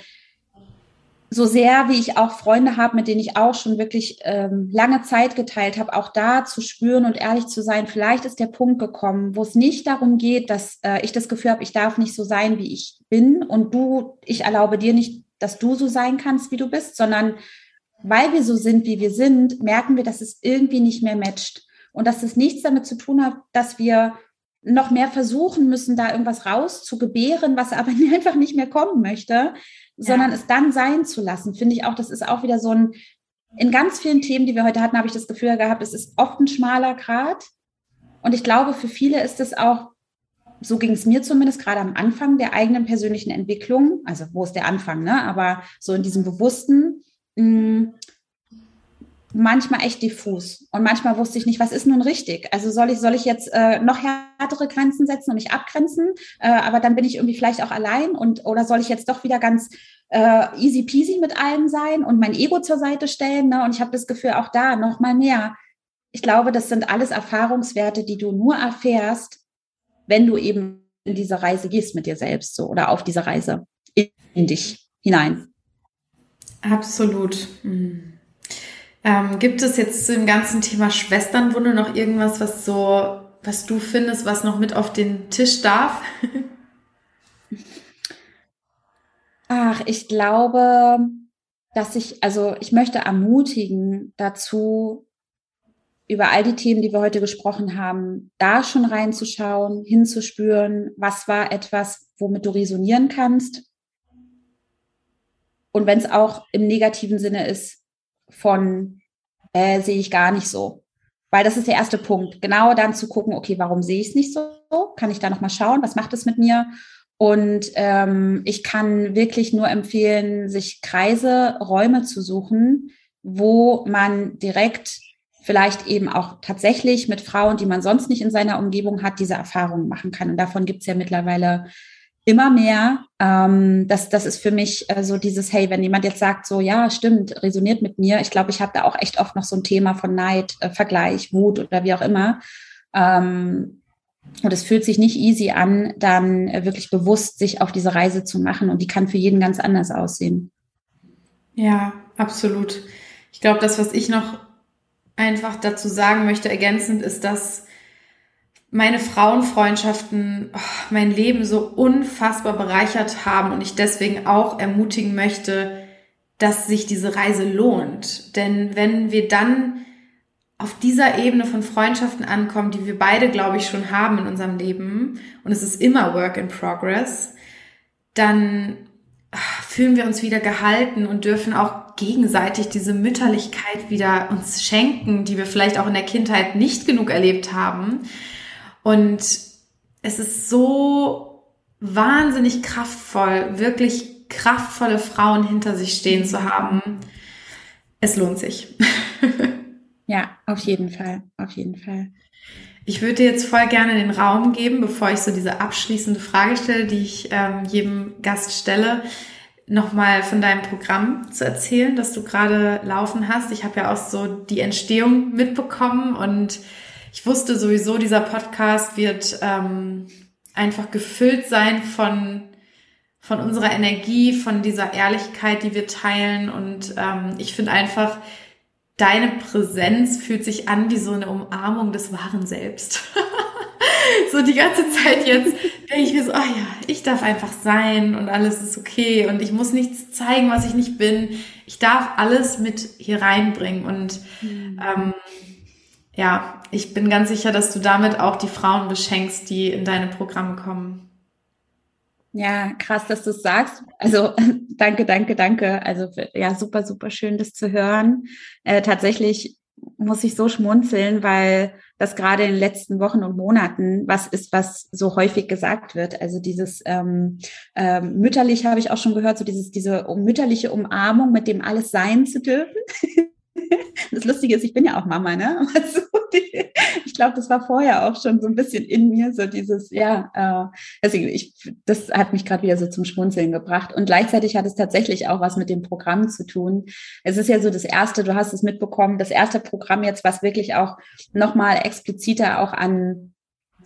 so sehr, wie ich auch Freunde habe, mit denen ich auch schon wirklich ähm, lange Zeit geteilt habe, auch da zu spüren und ehrlich zu sein, vielleicht ist der Punkt gekommen, wo es nicht darum geht, dass äh, ich das Gefühl habe, ich darf nicht so sein, wie ich bin und du, ich erlaube dir nicht, dass du so sein kannst, wie du bist, sondern weil wir so sind, wie wir sind, merken wir, dass es irgendwie nicht mehr matcht und dass es nichts damit zu tun hat, dass wir noch mehr versuchen müssen, da irgendwas rauszugebären, was aber einfach nicht mehr kommen möchte, sondern ja. es dann sein zu lassen, finde ich auch, das ist auch wieder so ein, in ganz vielen Themen, die wir heute hatten, habe ich das Gefühl gehabt, es ist oft ein schmaler Grad. Und ich glaube, für viele ist es auch, so ging es mir zumindest gerade am Anfang der eigenen persönlichen Entwicklung, also wo ist der Anfang, ne? aber so in diesem bewussten, mh, mm, manchmal echt diffus. Und manchmal wusste ich nicht, was ist nun richtig. Also soll ich, soll ich jetzt äh, noch härtere Grenzen setzen und mich abgrenzen, äh, aber dann bin ich irgendwie vielleicht auch allein und oder soll ich jetzt doch wieder ganz äh, easy peasy mit allen sein und mein Ego zur Seite stellen? Ne? Und ich habe das Gefühl, auch da noch mal mehr. Ich glaube, das sind alles Erfahrungswerte, die du nur erfährst, wenn du eben in diese Reise gehst mit dir selbst so oder auf diese Reise in, in dich hinein. Absolut. Mhm. Ähm, gibt es jetzt zu dem ganzen Thema Schwesternwunde noch irgendwas, was so, was du findest, was noch mit auf den Tisch darf? Ach, ich glaube, dass ich, also ich möchte ermutigen dazu, über all die Themen, die wir heute gesprochen haben, da schon reinzuschauen, hinzuspüren, was war etwas, womit du resonieren kannst. Und wenn es auch im negativen Sinne ist, von äh, sehe ich gar nicht so. Weil das ist der erste Punkt. Genau dann zu gucken, okay, warum sehe ich es nicht so? Kann ich da nochmal schauen, was macht es mit mir? Und ähm, ich kann wirklich nur empfehlen, sich Kreise, Räume zu suchen, wo man direkt vielleicht eben auch tatsächlich mit Frauen, die man sonst nicht in seiner Umgebung hat, diese Erfahrungen machen kann. Und davon gibt es ja mittlerweile immer mehr. Ähm, das, das ist für mich äh, so dieses, hey, wenn jemand jetzt sagt, so, ja, stimmt, resoniert mit mir, ich glaube, ich habe da auch echt oft noch so ein Thema von Neid, äh, Vergleich, Wut oder wie auch immer. Ähm, und es fühlt sich nicht easy an, dann äh, wirklich bewusst sich auf diese Reise zu machen. Und die kann für jeden ganz anders aussehen. Ja, absolut. Ich glaube, das, was ich noch einfach dazu sagen möchte, ergänzend, ist, dass meine Frauenfreundschaften oh, mein Leben so unfassbar bereichert haben und ich deswegen auch ermutigen möchte, dass sich diese Reise lohnt. Denn wenn wir dann auf dieser Ebene von Freundschaften ankommen, die wir beide, glaube ich, schon haben in unserem Leben, und es ist immer Work in Progress, dann oh, fühlen wir uns wieder gehalten und dürfen auch gegenseitig diese Mütterlichkeit wieder uns schenken, die wir vielleicht auch in der Kindheit nicht genug erlebt haben. Und es ist so wahnsinnig kraftvoll, wirklich kraftvolle Frauen hinter sich stehen zu haben. Es lohnt sich. ja, auf jeden Fall, auf jeden Fall. Ich würde dir jetzt voll gerne den Raum geben, bevor ich so diese abschließende Frage stelle, die ich ähm, jedem Gast stelle, nochmal von deinem Programm zu erzählen, das du gerade laufen hast. Ich habe ja auch so die Entstehung mitbekommen und ich wusste sowieso, dieser Podcast wird ähm, einfach gefüllt sein von, von unserer Energie, von dieser Ehrlichkeit, die wir teilen. Und ähm, ich finde einfach, deine Präsenz fühlt sich an wie so eine Umarmung des wahren Selbst. so die ganze Zeit jetzt denke ich mir so, oh ja, ich darf einfach sein und alles ist okay und ich muss nichts zeigen, was ich nicht bin. Ich darf alles mit hier reinbringen und mhm. ähm, ja, ich bin ganz sicher, dass du damit auch die Frauen beschenkst, die in deine Programme kommen. Ja, krass, dass du es sagst. Also danke, danke, danke. Also ja, super, super schön, das zu hören. Äh, tatsächlich muss ich so schmunzeln, weil das gerade in den letzten Wochen und Monaten was ist, was so häufig gesagt wird. Also dieses ähm, ähm, mütterlich habe ich auch schon gehört, so dieses diese mütterliche Umarmung, mit dem alles sein zu dürfen. Das Lustige ist, ich bin ja auch Mama, ne? Also ich glaube, das war vorher auch schon so ein bisschen in mir, so dieses, ja, äh, deswegen, ich, das hat mich gerade wieder so zum Schmunzeln gebracht. Und gleichzeitig hat es tatsächlich auch was mit dem Programm zu tun. Es ist ja so das erste, du hast es mitbekommen, das erste Programm jetzt, was wirklich auch nochmal expliziter auch an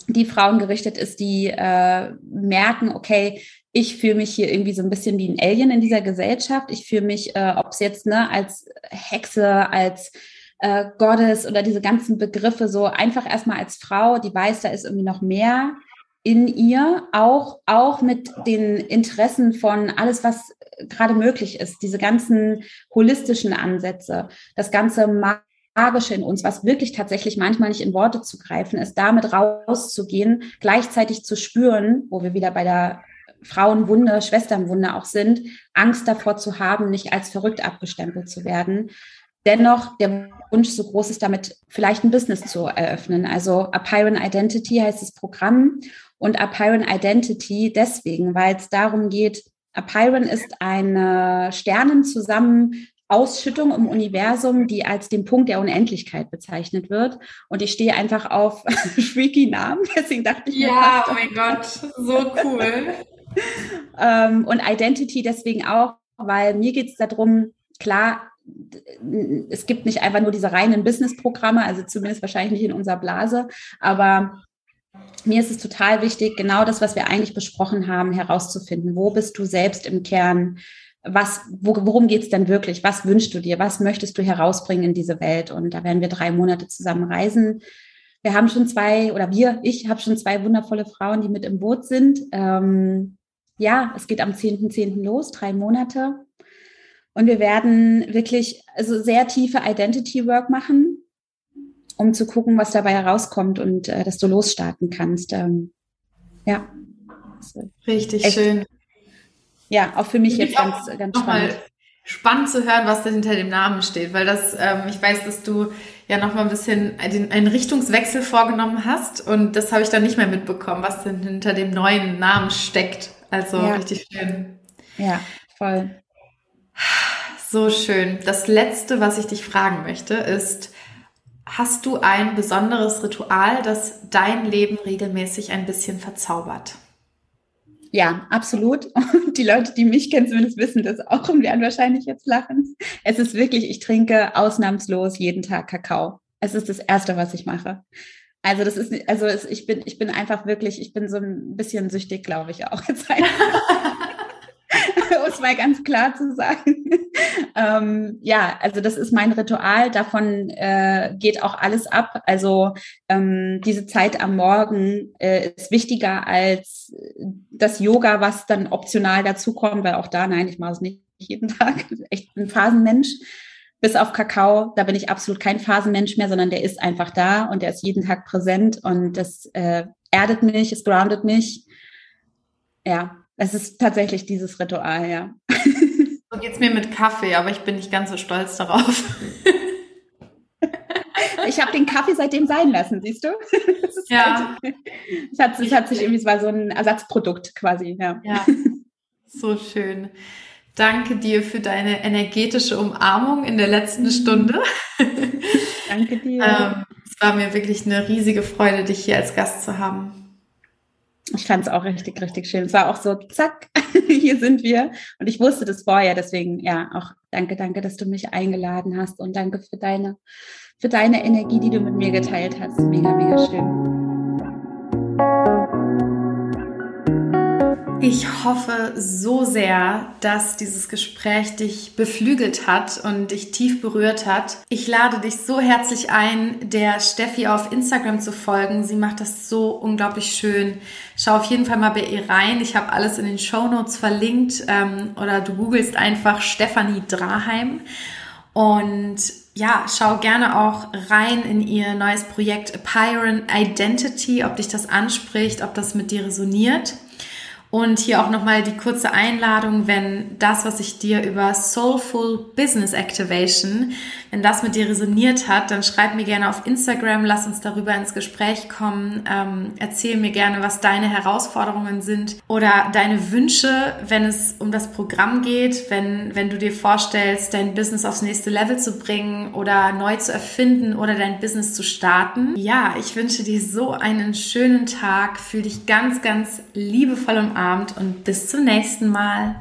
die Frauen gerichtet ist, die äh, merken, okay, ich fühle mich hier irgendwie so ein bisschen wie ein Alien in dieser Gesellschaft. Ich fühle mich, äh, ob es jetzt ne, als Hexe, als äh, Gottes oder diese ganzen Begriffe so einfach erstmal als Frau, die weiß, da ist irgendwie noch mehr in ihr, auch, auch mit den Interessen von alles, was gerade möglich ist, diese ganzen holistischen Ansätze, das ganze Magische in uns, was wirklich tatsächlich manchmal nicht in Worte zu greifen ist, damit rauszugehen, gleichzeitig zu spüren, wo wir wieder bei der Frauenwunde, Schwesternwunde auch sind, Angst davor zu haben, nicht als verrückt abgestempelt zu werden. Dennoch der Wunsch so groß ist, damit vielleicht ein Business zu eröffnen. Also Apeiron Identity heißt das Programm und Apeiron Identity deswegen, weil es darum geht, Apeiron ist eine Sternenzusammen Ausschüttung im Universum, die als den Punkt der Unendlichkeit bezeichnet wird. Und ich stehe einfach auf freaky Namen, deswegen dachte ich mir. Ja, oh mein Gott, so cool. ähm, und Identity deswegen auch, weil mir geht es darum, klar, es gibt nicht einfach nur diese reinen Business-Programme, also zumindest wahrscheinlich nicht in unserer Blase, aber mir ist es total wichtig, genau das, was wir eigentlich besprochen haben, herauszufinden. Wo bist du selbst im Kern? Was, worum geht es denn wirklich? Was wünschst du dir? Was möchtest du herausbringen in diese Welt? Und da werden wir drei Monate zusammen reisen. Wir haben schon zwei, oder wir, ich habe schon zwei wundervolle Frauen, die mit im Boot sind. Ähm, ja, es geht am 10.10. .10. los, drei Monate. Und wir werden wirklich also sehr tiefe Identity Work machen, um zu gucken, was dabei herauskommt und äh, dass du losstarten kannst. Ähm, ja. Richtig schön. Ja, auch für mich jetzt ganz, ganz spannend. Spannend zu hören, was da hinter dem Namen steht, weil das, ähm, ich weiß, dass du ja noch mal ein bisschen einen, einen Richtungswechsel vorgenommen hast und das habe ich dann nicht mehr mitbekommen, was denn hinter dem neuen Namen steckt. Also ja. richtig schön. Ja, voll. So schön. Das letzte, was ich dich fragen möchte, ist, hast du ein besonderes Ritual, das dein Leben regelmäßig ein bisschen verzaubert? Ja, absolut. Und die Leute, die mich kennen, zumindest wissen das auch und werden wahrscheinlich jetzt lachen. Es ist wirklich, ich trinke ausnahmslos jeden Tag Kakao. Es ist das Erste, was ich mache. Also das ist, also ich bin, ich bin einfach wirklich, ich bin so ein bisschen süchtig, glaube ich auch. es mal ganz klar zu sagen. ähm, ja, also das ist mein Ritual. Davon äh, geht auch alles ab. Also ähm, diese Zeit am Morgen äh, ist wichtiger als das Yoga, was dann optional dazukommt, weil auch da, nein, ich mache es nicht jeden Tag. Echt ein Phasenmensch. Bis auf Kakao, da bin ich absolut kein Phasenmensch mehr, sondern der ist einfach da und der ist jeden Tag präsent und das äh, erdet mich, es groundet mich. Ja, es ist tatsächlich dieses Ritual, ja. So geht's mir mit Kaffee, aber ich bin nicht ganz so stolz darauf. Ich habe den Kaffee seitdem sein lassen, siehst du? ja. Halt, es, hat, es hat sich irgendwie, es war so ein Ersatzprodukt quasi, ja. Ja, so schön. Danke dir für deine energetische Umarmung in der letzten Stunde. Danke dir. Ähm, es war mir wirklich eine riesige Freude, dich hier als Gast zu haben. Ich fand es auch richtig, richtig schön. Es war auch so, zack, hier sind wir. Und ich wusste das vorher, deswegen ja, auch danke, danke, dass du mich eingeladen hast und danke für deine, für deine Energie, die du mit mir geteilt hast. Mega, mega schön. Ich hoffe so sehr, dass dieses Gespräch dich beflügelt hat und dich tief berührt hat. Ich lade dich so herzlich ein, der Steffi auf Instagram zu folgen. Sie macht das so unglaublich schön. Schau auf jeden Fall mal bei ihr rein. Ich habe alles in den Show Notes verlinkt ähm, oder du googelst einfach Stefanie Draheim. Und ja, schau gerne auch rein in ihr neues Projekt Apyron Identity, ob dich das anspricht, ob das mit dir resoniert. Und hier auch nochmal die kurze Einladung, wenn das, was ich dir über Soulful Business Activation, wenn das mit dir resoniert hat, dann schreib mir gerne auf Instagram, lass uns darüber ins Gespräch kommen, ähm, erzähl mir gerne, was deine Herausforderungen sind oder deine Wünsche, wenn es um das Programm geht, wenn, wenn du dir vorstellst, dein Business aufs nächste Level zu bringen oder neu zu erfinden oder dein Business zu starten. Ja, ich wünsche dir so einen schönen Tag, fühl dich ganz, ganz liebevoll Abend und bis zum nächsten Mal.